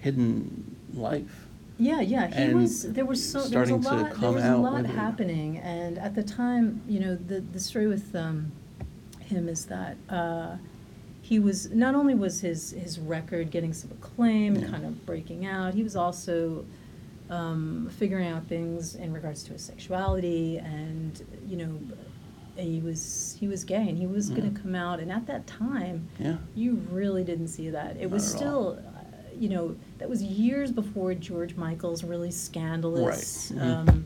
[SPEAKER 1] hidden life.
[SPEAKER 2] Yeah, yeah, he
[SPEAKER 1] and
[SPEAKER 2] was. There was so there was a lot. There was a lot happening, and at the time, you know, the the story with um, him is that uh, he was not only was his his record getting some acclaim and
[SPEAKER 1] Yeah.
[SPEAKER 2] kind of breaking out, he was also um, figuring out things in regards to his sexuality, and you know, he was he was gay, and he was going
[SPEAKER 1] Mhm.
[SPEAKER 2] to come out, and at that time,
[SPEAKER 1] Yeah.
[SPEAKER 2] you really didn't see that. It
[SPEAKER 1] Not
[SPEAKER 2] was still, uh, you know, that was years before George Michael's really scandalous,
[SPEAKER 1] Right. Mhm.
[SPEAKER 2] um,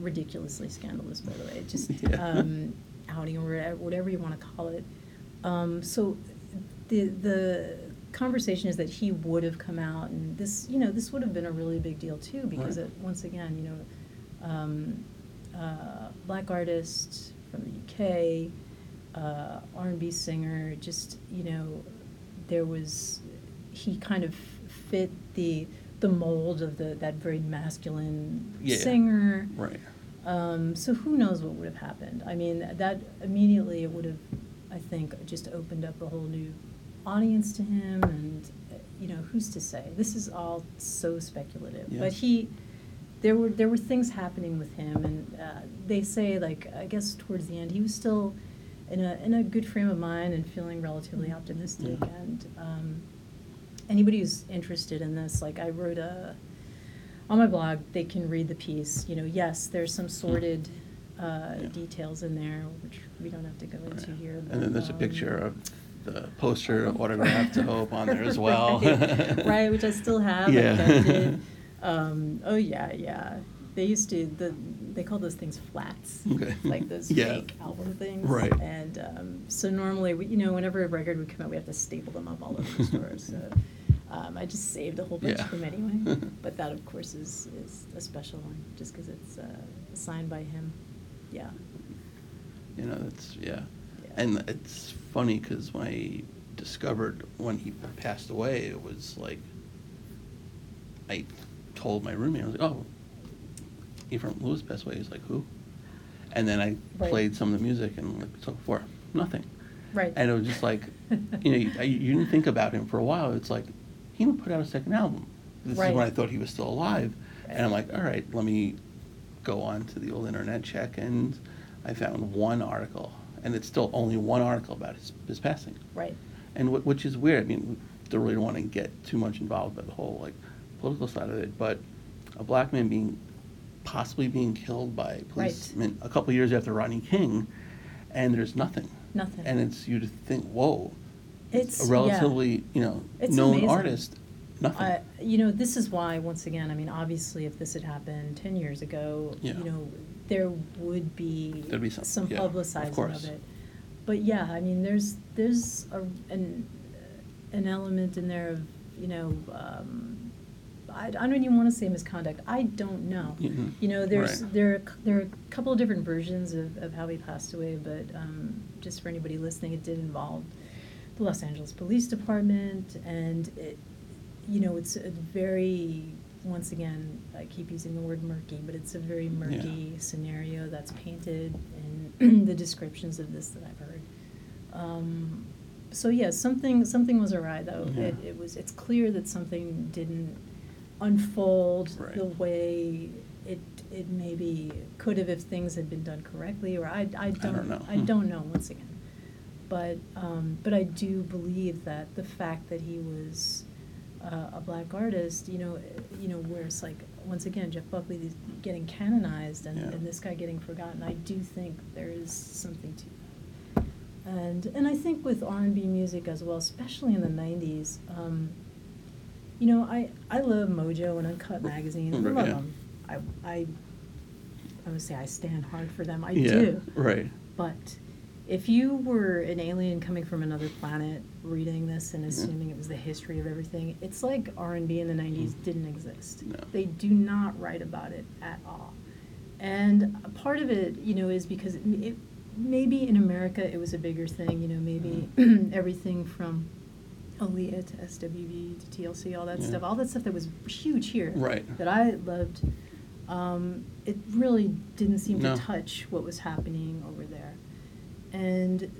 [SPEAKER 2] ridiculously scandalous, by the way, [LAUGHS] just
[SPEAKER 1] Yeah.
[SPEAKER 2] um, outing or whatever, whatever you want to call it. Um, so the the conversation is that he would have come out, and this, you know, this would have been a really big deal too, because
[SPEAKER 1] Right.
[SPEAKER 2] it, once again, you know, um, uh, black artist from the UK, uh, R&B singer, just you know, there was he kind of fit the the mold of the that very masculine
[SPEAKER 1] Yeah.
[SPEAKER 2] singer.
[SPEAKER 1] Right.
[SPEAKER 2] Um, so who knows what would have happened? I mean, that immediately it would have, I think, just opened up a whole new audience to him, and uh, you know, who's to say? This is all so speculative.
[SPEAKER 1] Yeah.
[SPEAKER 2] But he, there were there were things happening with him, and uh, they say like I guess towards the end he was still in a in a good frame of mind and feeling relatively optimistic.
[SPEAKER 1] Yeah.
[SPEAKER 2] And um, anybody who's interested in this, like I wrote a on my blog, they can read the piece. You know, yes, there's some sordid uh,
[SPEAKER 1] Yeah.
[SPEAKER 2] details in there, which we don't have to go into here.
[SPEAKER 1] And then there's a
[SPEAKER 2] um,
[SPEAKER 1] picture of the poster autographed to Hope on there as well. [LAUGHS]
[SPEAKER 2] right, right, which I still have.
[SPEAKER 1] Yeah.
[SPEAKER 2] I kept it. [LAUGHS] Um, oh yeah, yeah. They used to the they call those things flats,
[SPEAKER 1] Okay. [LAUGHS]
[SPEAKER 2] like those
[SPEAKER 1] Yeah.
[SPEAKER 2] fake album things.
[SPEAKER 1] Right.
[SPEAKER 2] And um, so normally, we, you know, whenever a record would come out, we have to staple them up all over the store. So um, I just saved a whole bunch
[SPEAKER 1] Yeah.
[SPEAKER 2] of them anyway. but that, of course, is is a special one, just because it's uh, signed by him. Yeah.
[SPEAKER 1] You know, that's yeah. And it's funny because when I discovered when he passed away, it was like I told my roommate, I was like, "Oh, Ephraim Lewis passed away." He's like, "Who?" And then I
[SPEAKER 2] Right.
[SPEAKER 1] played some of the music and like talked before, nothing.
[SPEAKER 2] Right.
[SPEAKER 1] And it was just like, you know, you, you didn't think about him for a while. It's like he even put out a second album. This is when I thought he was still alive. And I'm like, all right, let me go on to the old internet check, and I found one article, and it's still only one article about his, his passing.
[SPEAKER 2] Right.
[SPEAKER 1] And wh- which is weird. I mean, we don't really want to get too much involved by the whole like political side of it, but a black man being possibly being killed by policemen a couple years after Rodney King, and there's nothing.
[SPEAKER 2] Nothing.
[SPEAKER 1] And it's you to think, whoa,
[SPEAKER 2] It's
[SPEAKER 1] a
[SPEAKER 2] yeah.
[SPEAKER 1] relatively you know
[SPEAKER 2] It's
[SPEAKER 1] known
[SPEAKER 2] amazing.
[SPEAKER 1] artist, nothing.
[SPEAKER 2] I, you know, this is why, once again, I mean, obviously, if this had happened ten years ago,
[SPEAKER 1] Yeah.
[SPEAKER 2] you know, there would be
[SPEAKER 1] There'd be some-
[SPEAKER 2] some
[SPEAKER 1] yeah, of
[SPEAKER 2] publicizing of, it. But yeah, I mean, there's there's a, an an element in there of you know, um, I, I don't even want to say misconduct. I don't know.
[SPEAKER 1] Mhm.
[SPEAKER 2] You know, there's
[SPEAKER 1] Right.
[SPEAKER 2] there are, c- there are a couple of different versions of, of how he passed away, but um, just for anybody listening, it did involve the Los Angeles Police Department, and it, you know, it's a very once again, I keep using the word murky, but it's a very murky scenario that's painted in [CLEARS THROAT] the descriptions of this that I've heard. Um, so yeah, something something was awry though.
[SPEAKER 1] Yeah.
[SPEAKER 2] It, it was it's clear that something didn't unfold
[SPEAKER 1] Right.
[SPEAKER 2] the way it it maybe could have if things had been done correctly, or I I don't
[SPEAKER 1] don't know.
[SPEAKER 2] I
[SPEAKER 1] Hmm.
[SPEAKER 2] don't know once again. But um, but I do believe that the fact that he was uh, a black artist, you know, you know, where it's like once again Jeff Buckley is getting canonized and,
[SPEAKER 1] Yeah.
[SPEAKER 2] and this guy getting forgotten. I do think there is something to that. And and I think with R and B music as well, especially in the '90s, um, you know, I I love Mojo and Uncut Magazine. I love
[SPEAKER 1] yeah.
[SPEAKER 2] them. I I I would say I stand hard for them. I
[SPEAKER 1] yeah,
[SPEAKER 2] do.
[SPEAKER 1] Right.
[SPEAKER 2] But if you were an alien coming from another planet reading this and assuming it was the history of everything, it's like R&B in the 90s
[SPEAKER 1] Mm.
[SPEAKER 2] didn't exist.
[SPEAKER 1] No.
[SPEAKER 2] They do not write about it at all. And a part of it, you know, is because it, it maybe in America it was a bigger thing, you know, maybe [CLEARS THROAT] everything from Aaliyah to SWV to TLC, all that
[SPEAKER 1] Yeah.
[SPEAKER 2] stuff, all that stuff that was huge here
[SPEAKER 1] Right.
[SPEAKER 2] that I loved, um, it really didn't seem
[SPEAKER 1] No.
[SPEAKER 2] to touch what was happening over there. And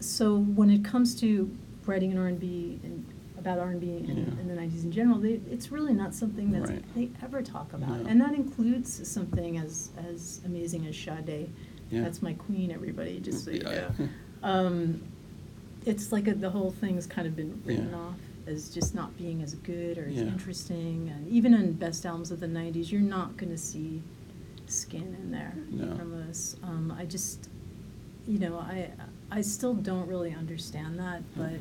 [SPEAKER 2] so when it comes to writing an R&B and about R&B in,
[SPEAKER 1] Yeah.
[SPEAKER 2] in the 90s in general, they, it's really not something that
[SPEAKER 1] Right.
[SPEAKER 2] they ever talk about. And that includes something as, as amazing as Sade.
[SPEAKER 1] Yeah.
[SPEAKER 2] That's my queen, everybody, just so you
[SPEAKER 1] Yeah,
[SPEAKER 2] know. [LAUGHS] Um, it's like a, the whole thing's kind of been written off as just not being as good or as interesting. And even in best albums of the '90s, you're not going to see skin in there
[SPEAKER 1] No.
[SPEAKER 2] from us. Um, I just, you know, I I still don't really understand that, but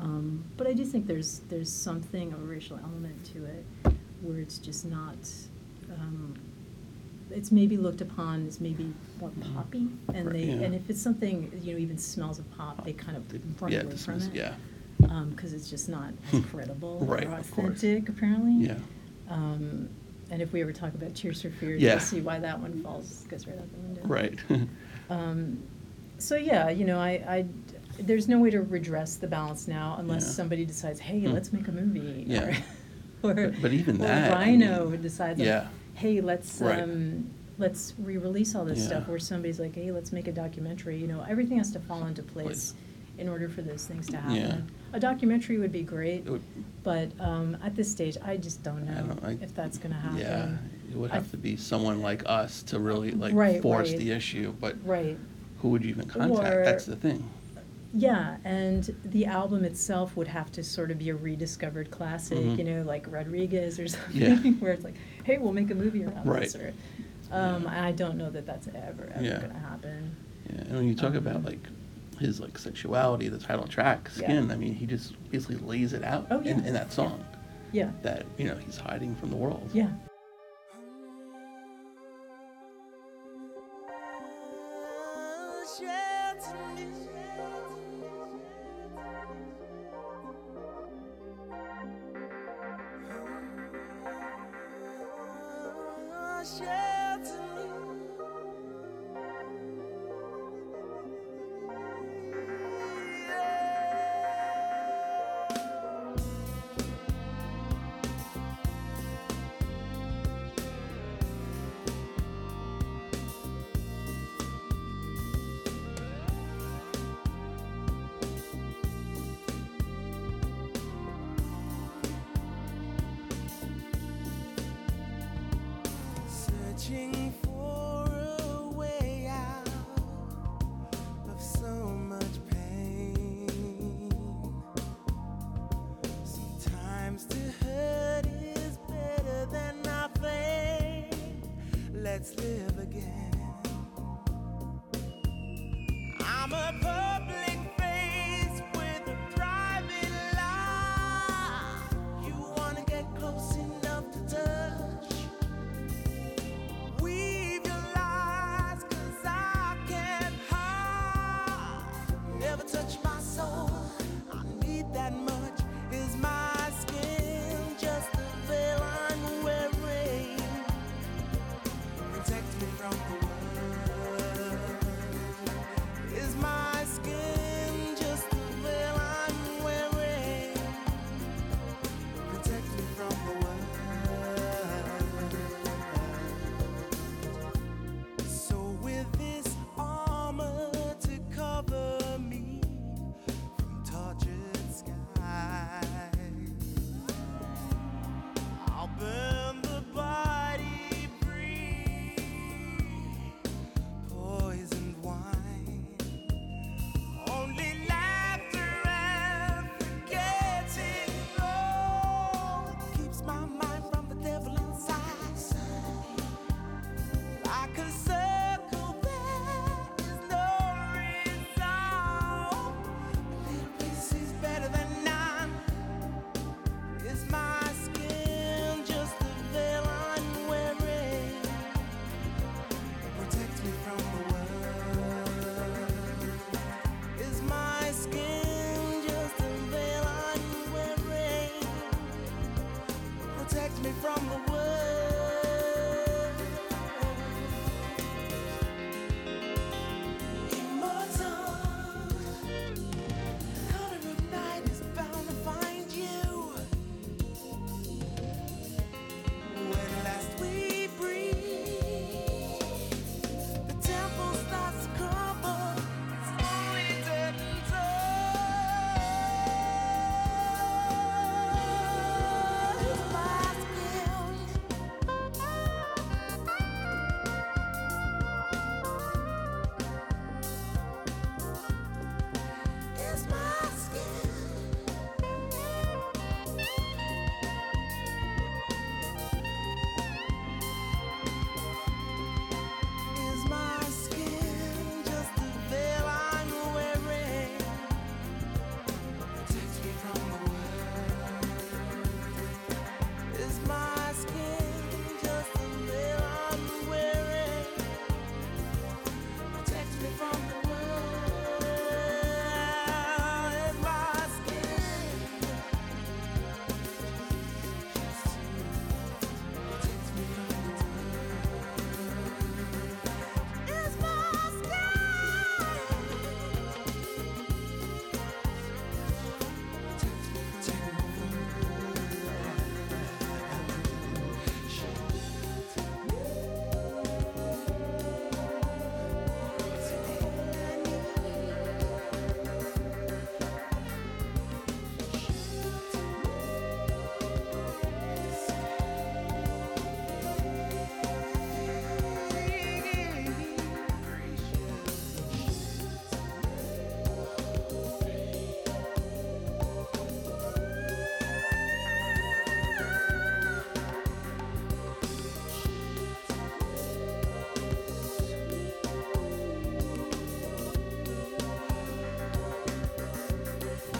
[SPEAKER 2] um, but I do think there's there's something of a racial element to it where it's just not. Um, it's maybe looked upon as maybe more poppy, and. They
[SPEAKER 1] yeah.
[SPEAKER 2] and if it's something you know even smells of pop, they kind of run
[SPEAKER 1] yeah,
[SPEAKER 2] away from
[SPEAKER 1] dismiss-
[SPEAKER 2] it.
[SPEAKER 1] yeah.
[SPEAKER 2] because it's just not as credible
[SPEAKER 1] Right,
[SPEAKER 2] or
[SPEAKER 1] of course.
[SPEAKER 2] authentic, apparently.
[SPEAKER 1] Yeah.
[SPEAKER 2] Um, and if we ever talk about Tears for Fears,
[SPEAKER 1] Yeah.
[SPEAKER 2] you'll see why that one falls goes right out the window.
[SPEAKER 1] Right. [LAUGHS]
[SPEAKER 2] Um, so yeah, you know, I, I there's no way to redress the balance now unless
[SPEAKER 1] Yeah.
[SPEAKER 2] somebody decides, hey,
[SPEAKER 1] Hmm.
[SPEAKER 2] let's make a movie.
[SPEAKER 1] Yeah.
[SPEAKER 2] Or, [LAUGHS] or,
[SPEAKER 1] But- but even
[SPEAKER 2] or
[SPEAKER 1] that, I
[SPEAKER 2] Rhino
[SPEAKER 1] mean,
[SPEAKER 2] decides, like,
[SPEAKER 1] yeah.
[SPEAKER 2] hey, let's
[SPEAKER 1] Right.
[SPEAKER 2] um, let's re-release all this
[SPEAKER 1] Yeah.
[SPEAKER 2] stuff. Where somebody's like, hey, let's make a documentary. You know, everything has to fall into place in order for those things to happen.
[SPEAKER 1] Yeah.
[SPEAKER 2] A documentary would be great,
[SPEAKER 1] It would-
[SPEAKER 2] but um, at this stage, I just don't
[SPEAKER 1] I
[SPEAKER 2] know
[SPEAKER 1] don't- I-
[SPEAKER 2] if that's going to happen.
[SPEAKER 1] Yeah, it would
[SPEAKER 2] I
[SPEAKER 1] have to be someone like us to really like
[SPEAKER 2] Right,
[SPEAKER 1] force
[SPEAKER 2] right.
[SPEAKER 1] the issue, but
[SPEAKER 2] Right.
[SPEAKER 1] Who would you even contact?
[SPEAKER 2] Or-
[SPEAKER 1] That's the thing.
[SPEAKER 2] Yeah, and the album itself would have to sort of be a rediscovered classic,
[SPEAKER 1] Mhm.
[SPEAKER 2] you know, like Rodriguez or [LAUGHS] something,
[SPEAKER 1] Yeah.
[SPEAKER 2] where it's like, hey, we'll make a movie around this.
[SPEAKER 1] Right.
[SPEAKER 2] Or, um, I don't know that that's ever, ever
[SPEAKER 1] Yeah.
[SPEAKER 2] going to happen.
[SPEAKER 1] Yeah, and when you talk
[SPEAKER 2] Um,
[SPEAKER 1] about like his like sexuality, the title track,
[SPEAKER 2] Yeah.
[SPEAKER 1] "Skin," I mean, he just basically lays it out
[SPEAKER 2] Oh,
[SPEAKER 1] in,
[SPEAKER 2] yeah.
[SPEAKER 1] in that song
[SPEAKER 2] Yeah,
[SPEAKER 1] that you know he's hiding from the world.
[SPEAKER 2] yeah.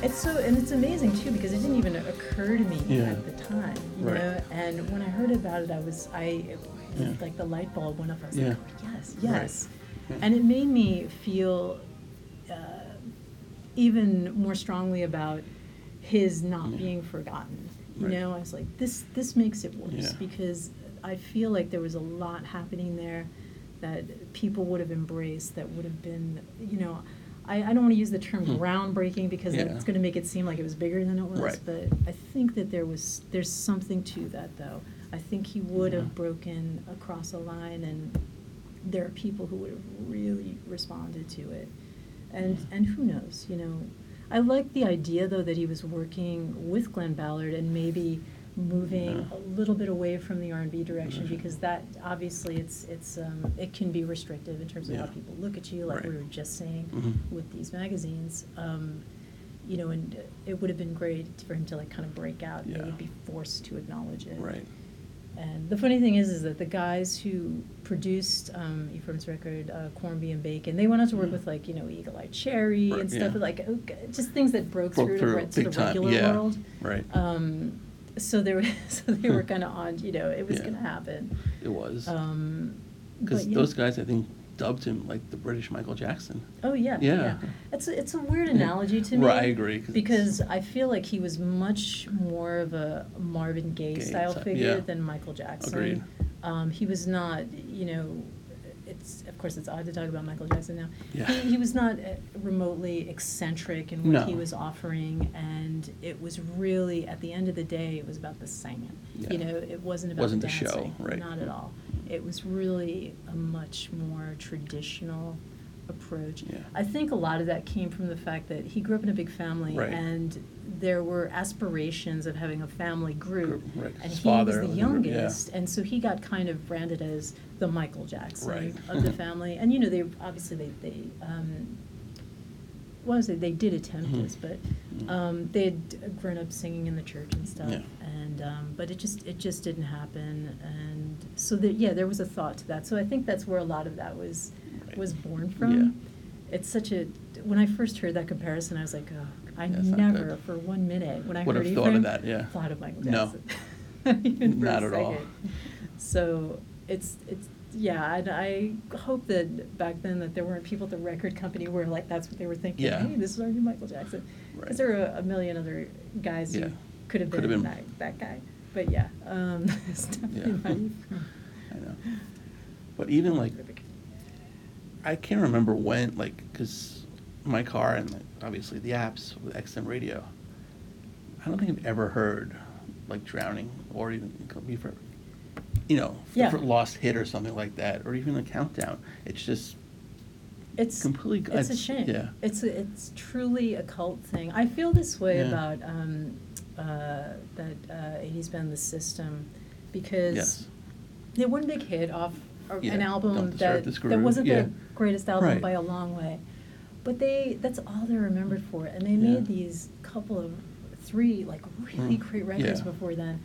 [SPEAKER 2] It's so, and it's amazing too because it didn't even occur to me
[SPEAKER 1] Yeah.
[SPEAKER 2] at the time, you
[SPEAKER 1] Right.
[SPEAKER 2] know. And when I heard about it, I was, I,
[SPEAKER 1] Yeah.
[SPEAKER 2] like the light bulb went off. I was
[SPEAKER 1] Yeah.
[SPEAKER 2] like, oh, yes,
[SPEAKER 1] Right.
[SPEAKER 2] yes.
[SPEAKER 1] Yeah.
[SPEAKER 2] And it made me feel uh, even more strongly about his not being forgotten. You
[SPEAKER 1] Right.
[SPEAKER 2] know, I was like, this this makes it worse because I feel like there was a lot happening there that people would have embraced that would have been, you know, I, I don't want to use the term
[SPEAKER 1] Hmm.
[SPEAKER 2] groundbreaking because
[SPEAKER 1] Yeah.
[SPEAKER 2] it's going to make it seem like it was bigger than it was.
[SPEAKER 1] Right.
[SPEAKER 2] But I think that there was there's something to that though. I think he would
[SPEAKER 1] Yeah.
[SPEAKER 2] have broken across a line, and there are people who would have really responded to it. And and who knows, you know. I like the idea though that he was working with Glen Ballard and maybe moving a little bit away from the R and B direction because that obviously it's it's um, it can be restrictive in terms of how
[SPEAKER 1] Yeah.
[SPEAKER 2] people look at you, like we
[SPEAKER 1] Right.
[SPEAKER 2] were just saying
[SPEAKER 1] Mhm.
[SPEAKER 2] with these magazines. Um, you know, and it would have been great for him to like kind of break out. and
[SPEAKER 1] Yeah.
[SPEAKER 2] They'd be forced to acknowledge it.
[SPEAKER 1] Right.
[SPEAKER 2] And the funny thing is, is that the guys who produced um, Ephraim's record, uh, Cornby and Bacon, they went on to work
[SPEAKER 1] Mm.
[SPEAKER 2] with like you know Eagle Eye Cherry
[SPEAKER 1] Right,
[SPEAKER 2] and stuff,
[SPEAKER 1] yeah.
[SPEAKER 2] like okay, just things that broke,
[SPEAKER 1] Broke
[SPEAKER 2] through,
[SPEAKER 1] through
[SPEAKER 2] to, re- to
[SPEAKER 1] big
[SPEAKER 2] the
[SPEAKER 1] time,
[SPEAKER 2] regular
[SPEAKER 1] yeah.
[SPEAKER 2] world.
[SPEAKER 1] Right.
[SPEAKER 2] Um, so they were, [LAUGHS] so they were kind of on, you know, it was
[SPEAKER 1] Yeah.
[SPEAKER 2] going to happen.
[SPEAKER 1] It was.
[SPEAKER 2] Um,
[SPEAKER 1] Because
[SPEAKER 2] but, yeah.
[SPEAKER 1] those guys, I think, dubbed him like the British Michael Jackson.
[SPEAKER 2] Oh yeah,
[SPEAKER 1] Yeah.
[SPEAKER 2] It's a, it's a weird
[SPEAKER 1] Yeah. [LAUGHS]
[SPEAKER 2] analogy to me.
[SPEAKER 1] Right, I agree, 'cause
[SPEAKER 2] Because I feel like he was much more of a Marvin Gaye
[SPEAKER 1] Gaye
[SPEAKER 2] style
[SPEAKER 1] type,
[SPEAKER 2] figure
[SPEAKER 1] yeah.
[SPEAKER 2] than Michael Jackson.
[SPEAKER 1] Agreed.
[SPEAKER 2] Um, he was not, you know, it's of course it's odd to talk about Michael Jackson now.
[SPEAKER 1] Yeah.
[SPEAKER 2] He, he was not uh, remotely eccentric in what
[SPEAKER 1] No.
[SPEAKER 2] he was offering, and it was really at the end of the day, it was about the singing.
[SPEAKER 1] Yeah.
[SPEAKER 2] You know, it wasn't about
[SPEAKER 1] Wasn't
[SPEAKER 2] the
[SPEAKER 1] the show,
[SPEAKER 2] dancing,
[SPEAKER 1] right.
[SPEAKER 2] Not at all. It was really a much more traditional approach.
[SPEAKER 1] Yeah.
[SPEAKER 2] I think a lot of that came from the fact that he grew up in a big family,
[SPEAKER 1] Right.
[SPEAKER 2] and there were aspirations of having a family group,
[SPEAKER 1] right.
[SPEAKER 2] and
[SPEAKER 1] His
[SPEAKER 2] he was
[SPEAKER 1] father
[SPEAKER 2] the
[SPEAKER 1] was the group, yeah.
[SPEAKER 2] youngest, and so he got kind of branded as the Michael Jackson
[SPEAKER 1] Right.
[SPEAKER 2] of the [LAUGHS] family. And you know, they obviously they they um, what was it? They did attempt
[SPEAKER 1] Mhm.
[SPEAKER 2] this, but
[SPEAKER 1] Mhm.
[SPEAKER 2] um, they had grown up singing in the church and stuff,
[SPEAKER 1] Yeah.
[SPEAKER 2] and um, but it just it just didn't happen. And so that yeah, there was a thought to that. So I think that's where a lot of that was. Was born from.
[SPEAKER 1] Yeah.
[SPEAKER 2] It's such a when I first heard that comparison, I was like, oh, I
[SPEAKER 1] Yeah,
[SPEAKER 2] never for one minute when I
[SPEAKER 1] Would
[SPEAKER 2] heard
[SPEAKER 1] have thought of that, yeah.
[SPEAKER 2] thought of Michael [LAUGHS] Jackson. A
[SPEAKER 1] Not at all.
[SPEAKER 2] So it's it's yeah, and I hope that back then that there weren't people at the record company where like that's what they were thinking.
[SPEAKER 1] Yeah.
[SPEAKER 2] Hey, this is our new Michael Jackson.
[SPEAKER 1] Right.
[SPEAKER 2] Because there are a million other guys
[SPEAKER 1] Yeah.
[SPEAKER 2] who could have been,
[SPEAKER 1] been.
[SPEAKER 2] that that guy. But yeah, um, [LAUGHS] it's definitely
[SPEAKER 1] Yeah. I know. But even like, [LAUGHS] I can't remember when, like, because my car and like, obviously the apps with XM radio, I don't think I've ever heard like drowning or even before, you know,
[SPEAKER 2] Yeah.
[SPEAKER 1] for lost hit or something like that, or even a countdown. It's just
[SPEAKER 2] It's
[SPEAKER 1] completely.
[SPEAKER 2] It's a shame.
[SPEAKER 1] Yeah.
[SPEAKER 2] It's a, it's truly a cult thing. I feel this way
[SPEAKER 1] Yeah.
[SPEAKER 2] about um, uh, that uh, '80s band, The System, because
[SPEAKER 1] Yes.
[SPEAKER 2] they had one big hit off a-
[SPEAKER 1] Yeah,
[SPEAKER 2] an album that that wasn't
[SPEAKER 1] yeah.
[SPEAKER 2] their greatest album
[SPEAKER 1] Right.
[SPEAKER 2] by a long way, but they that's all they're remembered for, and they
[SPEAKER 1] Yeah.
[SPEAKER 2] made these couple of three like really
[SPEAKER 1] Mm,
[SPEAKER 2] great records
[SPEAKER 1] yeah.
[SPEAKER 2] before then,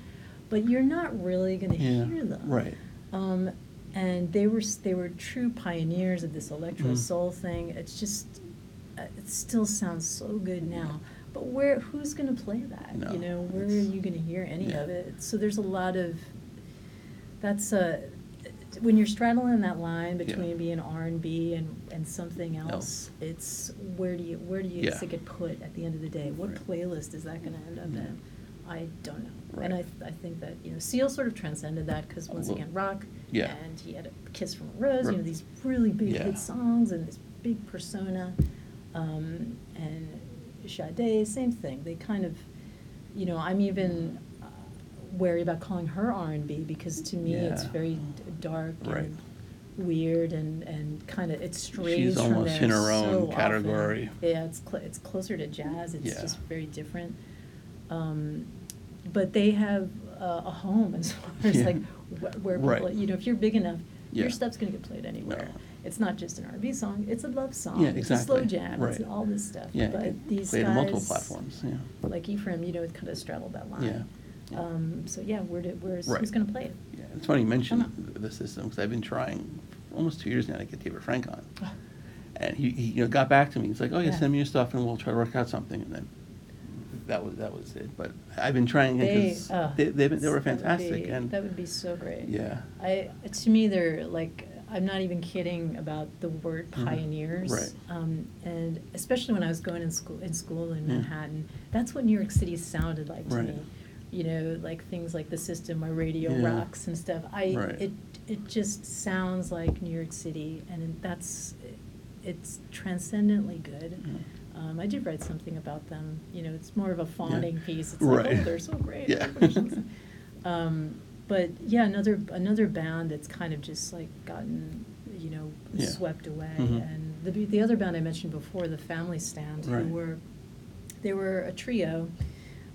[SPEAKER 2] but you're not really going to
[SPEAKER 1] Yeah,
[SPEAKER 2] hear them.
[SPEAKER 1] right.
[SPEAKER 2] Um, and they were they were true pioneers of this electro
[SPEAKER 1] Mm.
[SPEAKER 2] soul thing. It's just uh, it still sounds so good now. But where who's going to play that?
[SPEAKER 1] No,
[SPEAKER 2] you know, where are you going to hear any of it? So there's a lot of that's a when you're straddling that line
[SPEAKER 1] Yeah.
[SPEAKER 2] between being R and B and and something else, it's where do you where do you
[SPEAKER 1] Yeah.
[SPEAKER 2] it put at the end of the day? What
[SPEAKER 1] Right.
[SPEAKER 2] playlist is that going to end up
[SPEAKER 1] Yeah.
[SPEAKER 2] in? I don't know. And I,
[SPEAKER 1] Right.
[SPEAKER 2] th- I think that, you know, Seal sort of transcended that because
[SPEAKER 1] A
[SPEAKER 2] once
[SPEAKER 1] little-
[SPEAKER 2] again, rock.
[SPEAKER 1] Yeah.
[SPEAKER 2] And he had a Kiss from a Rose, you know,
[SPEAKER 1] Right.
[SPEAKER 2] these really big
[SPEAKER 1] Yeah.
[SPEAKER 2] hit songs and this big persona. Um, and Sade, same thing. They kind of, you know, I'm even uh, wary about calling her R&B because to me it's
[SPEAKER 1] Yeah.
[SPEAKER 2] very d- dark
[SPEAKER 1] Right.
[SPEAKER 2] and weird and, and kind of, it strays
[SPEAKER 1] She's
[SPEAKER 2] from
[SPEAKER 1] almost
[SPEAKER 2] there
[SPEAKER 1] in her own
[SPEAKER 2] so often.
[SPEAKER 1] category.
[SPEAKER 2] Yeah, it's, cl- it's closer to jazz. It's
[SPEAKER 1] Yeah.
[SPEAKER 2] just very different. Um, but they have uh, a home as [LAUGHS] far as
[SPEAKER 1] Yeah.
[SPEAKER 2] like wh- where people,
[SPEAKER 1] Right.
[SPEAKER 2] you know, if you're big enough, your
[SPEAKER 1] Yeah.
[SPEAKER 2] stuff's gonna get played anywhere.
[SPEAKER 1] No.
[SPEAKER 2] It's not just an R&B song; it's a love song.
[SPEAKER 1] Yeah,
[SPEAKER 2] It's a slow
[SPEAKER 1] exactly.
[SPEAKER 2] jam. It's
[SPEAKER 1] Right.
[SPEAKER 2] all this stuff.
[SPEAKER 1] Yeah,
[SPEAKER 2] but
[SPEAKER 1] it
[SPEAKER 2] these
[SPEAKER 1] played
[SPEAKER 2] guys,
[SPEAKER 1] on multiple platforms, yeah.
[SPEAKER 2] like Ephraim, you know, it kind of straddled that line.
[SPEAKER 1] Yeah.
[SPEAKER 2] Um, so yeah, where did where's
[SPEAKER 1] Right.
[SPEAKER 2] who's gonna play it?
[SPEAKER 1] Yeah, it's funny you mention
[SPEAKER 2] Come
[SPEAKER 1] the system because I've been trying for almost two years now to get David Frank on, and he, he you know got back to me. He's like, "Oh yeah,
[SPEAKER 2] Yeah.
[SPEAKER 1] send me your stuff and we'll try to work out something." And then that was that was it. But I've been trying
[SPEAKER 2] They,
[SPEAKER 1] because
[SPEAKER 2] uh,
[SPEAKER 1] they, they've been, they were
[SPEAKER 2] that would
[SPEAKER 1] fantastic
[SPEAKER 2] be-
[SPEAKER 1] and
[SPEAKER 2] that would be so great.
[SPEAKER 1] yeah,
[SPEAKER 2] I to me they're like I'm not even kidding about the word
[SPEAKER 1] Mhm.
[SPEAKER 2] pioneers.
[SPEAKER 1] Right.
[SPEAKER 2] Um, and especially when I was going in school in school in
[SPEAKER 1] Yeah.
[SPEAKER 2] Manhattan, that's what New York City sounded like to
[SPEAKER 1] Right.
[SPEAKER 2] me. You know, like things like the system, my radio
[SPEAKER 1] Yeah.
[SPEAKER 2] rocks and stuff. I
[SPEAKER 1] Right.
[SPEAKER 2] it it just sounds like New York City, and that's it's transcendently good.
[SPEAKER 1] Yeah.
[SPEAKER 2] Um, I did write something about them. You know, it's more of a fawning piece. It's like,
[SPEAKER 1] Right.
[SPEAKER 2] oh, they're so great.
[SPEAKER 1] Yeah.
[SPEAKER 2] everybody should listen." um, but yeah, another another band that's kind of just like gotten you know
[SPEAKER 1] Yeah.
[SPEAKER 2] swept away.
[SPEAKER 1] Mhm.
[SPEAKER 2] And the the other band I mentioned before, the Family Stand,
[SPEAKER 1] Right.
[SPEAKER 2] who were they were a trio.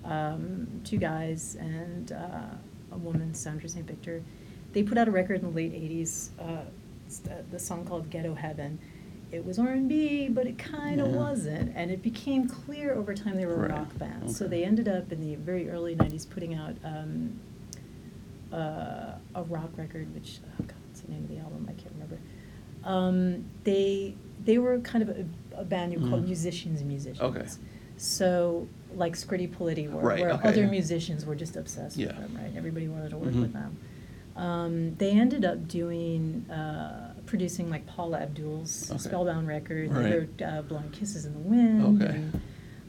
[SPEAKER 2] Um, two guys and uh, a woman, Sandra St. Victor. They put out a record in the late '80s, uh, the, song called "Ghetto Heaven." It was R&B, but it kind of
[SPEAKER 1] Yeah.
[SPEAKER 2] wasn't, and it became clear over time they were a
[SPEAKER 1] Right.
[SPEAKER 2] rock band. So they ended up in the very early '90s putting out um, uh, a rock record, which oh god, what's the name of the album? I can't remember. Um, they they were kind of a, a band you called
[SPEAKER 1] Mhm.
[SPEAKER 2] musicians musicians.
[SPEAKER 1] Okay.
[SPEAKER 2] So like Scritti Politti were,
[SPEAKER 1] Right,
[SPEAKER 2] where
[SPEAKER 1] okay,
[SPEAKER 2] other musicians were just obsessed
[SPEAKER 1] Yeah.
[SPEAKER 2] with them, right? Everybody wanted to work
[SPEAKER 1] Mhm.
[SPEAKER 2] with them. Um, they ended up doing uh, producing like Paula Abdul's
[SPEAKER 1] Okay.
[SPEAKER 2] Spellbound record.
[SPEAKER 1] Right.
[SPEAKER 2] They heard uh, Blowing Kisses in the Wind
[SPEAKER 1] Okay.
[SPEAKER 2] and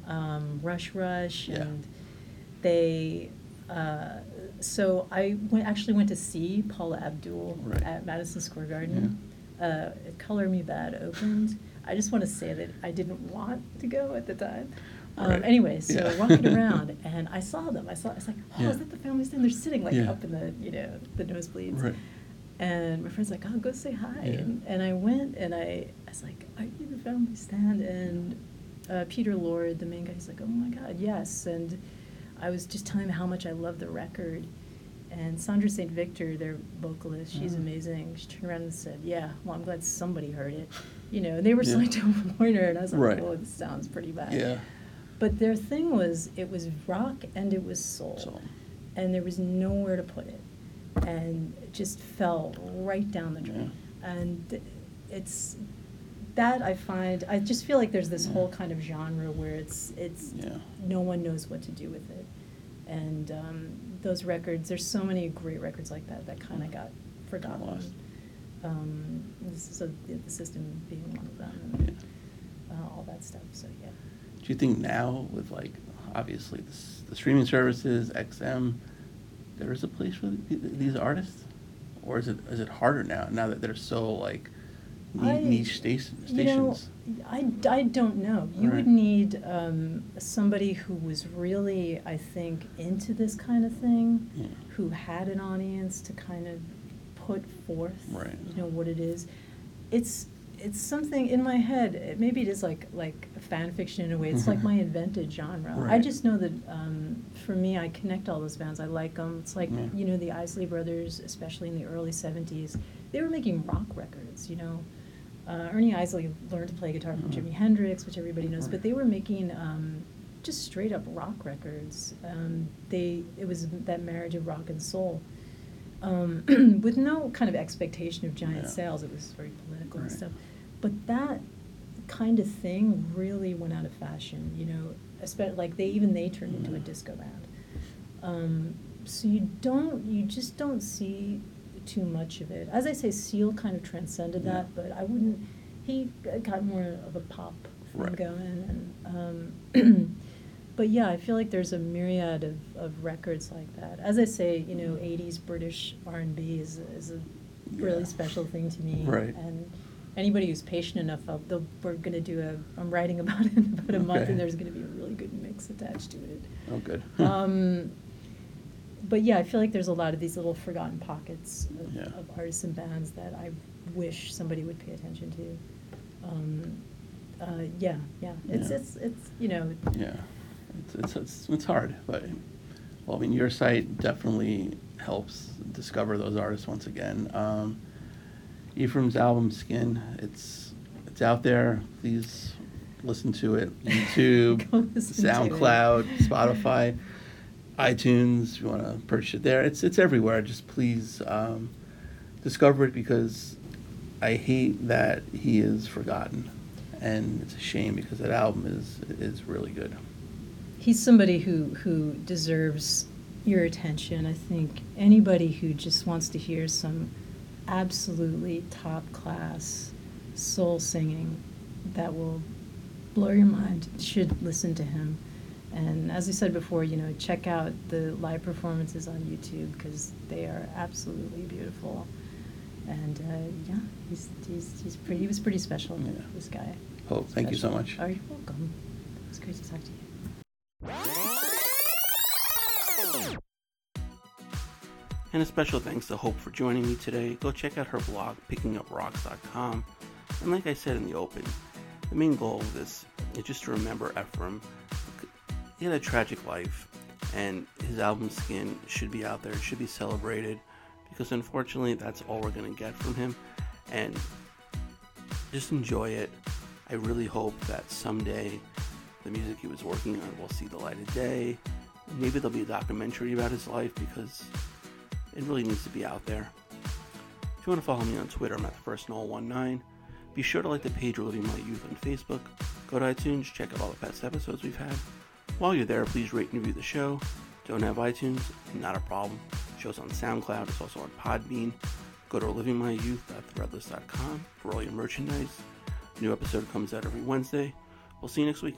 [SPEAKER 2] um, Rush Rush
[SPEAKER 1] Yeah.
[SPEAKER 2] and they uh, so I went, actually went to see Paula Abdul
[SPEAKER 1] Right.
[SPEAKER 2] at Madison Square Garden. Uh, Color Me Badd opened. I just want to say that I didn't want to go at the time. Um,
[SPEAKER 1] Right.
[SPEAKER 2] Anyway, so
[SPEAKER 1] Yeah.
[SPEAKER 2] walking [LAUGHS] around and I saw them. I saw. I was like, oh,
[SPEAKER 1] Yeah.
[SPEAKER 2] is that the family stand? They're sitting like
[SPEAKER 1] Yeah.
[SPEAKER 2] up in the you know the nosebleeds.
[SPEAKER 1] Right.
[SPEAKER 2] And my friend's like, oh, go say hi. And, and I went and I, I was like, are you the family stand? And uh, Peter Lord, the main guy, he's like, oh my God, yes. And I was just telling him how much I love the record. And Sandra St. Victor, their vocalist, she's
[SPEAKER 1] Mhm.
[SPEAKER 2] amazing. She turned around and said, yeah, well, I'm glad somebody heard it. You know, and they were
[SPEAKER 1] Yeah.
[SPEAKER 2] signed to [LAUGHS] Warner, and I was like,
[SPEAKER 1] Right.
[SPEAKER 2] oh, this sounds pretty bad.
[SPEAKER 1] Yeah.
[SPEAKER 2] But their thing was, it was rock and it was soul.
[SPEAKER 1] So,
[SPEAKER 2] and there was nowhere to put it. And it just fell right down the drain. And it's that i find i just feel like there's this
[SPEAKER 1] Yeah.
[SPEAKER 2] whole kind of genre where it's it's
[SPEAKER 1] yeah.
[SPEAKER 2] no one knows what to do with it. And um, those records there's so many great records like that that kind of got forgotten.
[SPEAKER 1] Lost.
[SPEAKER 2] um, this is the system being one of them
[SPEAKER 1] Yeah.
[SPEAKER 2] uh, all that stuff so yeah
[SPEAKER 1] Do you think now, with like obviously the, the streaming services, XM, there is a place for these artists, or is it is it harder now? Now that they're so like
[SPEAKER 2] I-
[SPEAKER 1] niche station,
[SPEAKER 2] You know,
[SPEAKER 1] stations.
[SPEAKER 2] I, I don't know. You would need um, somebody who was really, I think, into this kind of thing,
[SPEAKER 1] Yeah.
[SPEAKER 2] who had an audience to kind of put forth,
[SPEAKER 1] Right.
[SPEAKER 2] you know, what it is. It's it's something in my head. It, maybe it is like like fan fiction in a way. It's like my invented genre. I just know that um, for me, I connect all those bands. I like them. It's like you know the Isley Brothers, especially in the early '70s. They were making rock records. You know, uh, Ernie Isley learned to play guitar from
[SPEAKER 1] Mhm.
[SPEAKER 2] Jimi Hendrix, which everybody knows. But they were making um, just straight up rock records. Um, they it was that marriage of rock and soul. Um, [CLEARS THROAT] with no kind of expectation of giant
[SPEAKER 1] Yeah.
[SPEAKER 2] sales, it was very political and stuff. But that kind of thing really went out of fashion, you know. Especially like they even they turned into a disco band. Um, so you don't, you just don't see too much of it. As I say, Seal kind of transcended
[SPEAKER 1] Yeah.
[SPEAKER 2] that, but I wouldn't. He got more of a pop thing
[SPEAKER 1] Right.
[SPEAKER 2] going, and um, [CLEARS THROAT] but yeah, I feel like there's a myriad of, of records like that. As I say, you know, '80s British R&B is is a really
[SPEAKER 1] Yeah.
[SPEAKER 2] special thing to me.
[SPEAKER 1] Right.
[SPEAKER 2] And anybody who's patient enough, I'll, they'll, we're going to do a. I'm writing about it in about a month,
[SPEAKER 1] Okay.
[SPEAKER 2] and there's going to be a really good mix attached to it.
[SPEAKER 1] Oh, good. [LAUGHS]
[SPEAKER 2] Um, but yeah, I feel like there's a lot of these little forgotten pockets of,
[SPEAKER 1] Yeah.
[SPEAKER 2] of artists and bands that I wish somebody would pay attention to. Um, uh, yeah, yeah, it's
[SPEAKER 1] Yeah.
[SPEAKER 2] it's it's you know
[SPEAKER 1] Yeah, it's, it's, it's, it's hard, but, well, I mean, your site definitely helps discover those artists once again. Um, Ephraim's album Skin, it's, it's out there, please listen to it, [LAUGHS] YouTube,
[SPEAKER 2] to it.
[SPEAKER 1] SoundCloud, [LAUGHS] Spotify, iTunes, if you want to purchase it there, it's, it's everywhere, just please, um, discover it because I hate that he is forgotten. And it's a shame because that album is is really good.
[SPEAKER 2] he's somebody who who deserves your attention. I think anybody who just wants to hear some absolutely top class soul singing that will blow your mind You should listen to him. And as I said before, you know, check out the live performances on YouTube because they are absolutely beautiful. And uh, yeah, he's, he's, he's pretty, he was pretty special,
[SPEAKER 1] Yeah.
[SPEAKER 2] this guy.
[SPEAKER 1] Hope, thank you so much.
[SPEAKER 2] Oh, you're welcome. It was great to talk to you.
[SPEAKER 1] And a special thanks to Hope for joining me today. Go check out her blog, pickinguprocks.com. And like I said in the open, the main goal of this is just to remember Ephraim. He had a tragic life, and his album Skin should be out there. It should be celebrated because unfortunately that's all we're gonna get from him. And just enjoy it. I really hope that someday the music he was working on will see the light of day. Maybe there'll be a documentary about his life because it really needs to be out there. If you want to follow me on Twitter, I'm at the first Noel19. Be sure to like the page Living My Youth on Facebook. Go to iTunes, check out all the past episodes we've had. While you're there, please rate and review the show. Don't have iTunes? Not a problem. Show's on SoundCloud. It's also on Podbean. Go to livingmyyouth.threadless.com for all your merchandise. New episode comes out every Wednesday. We'll see you next week.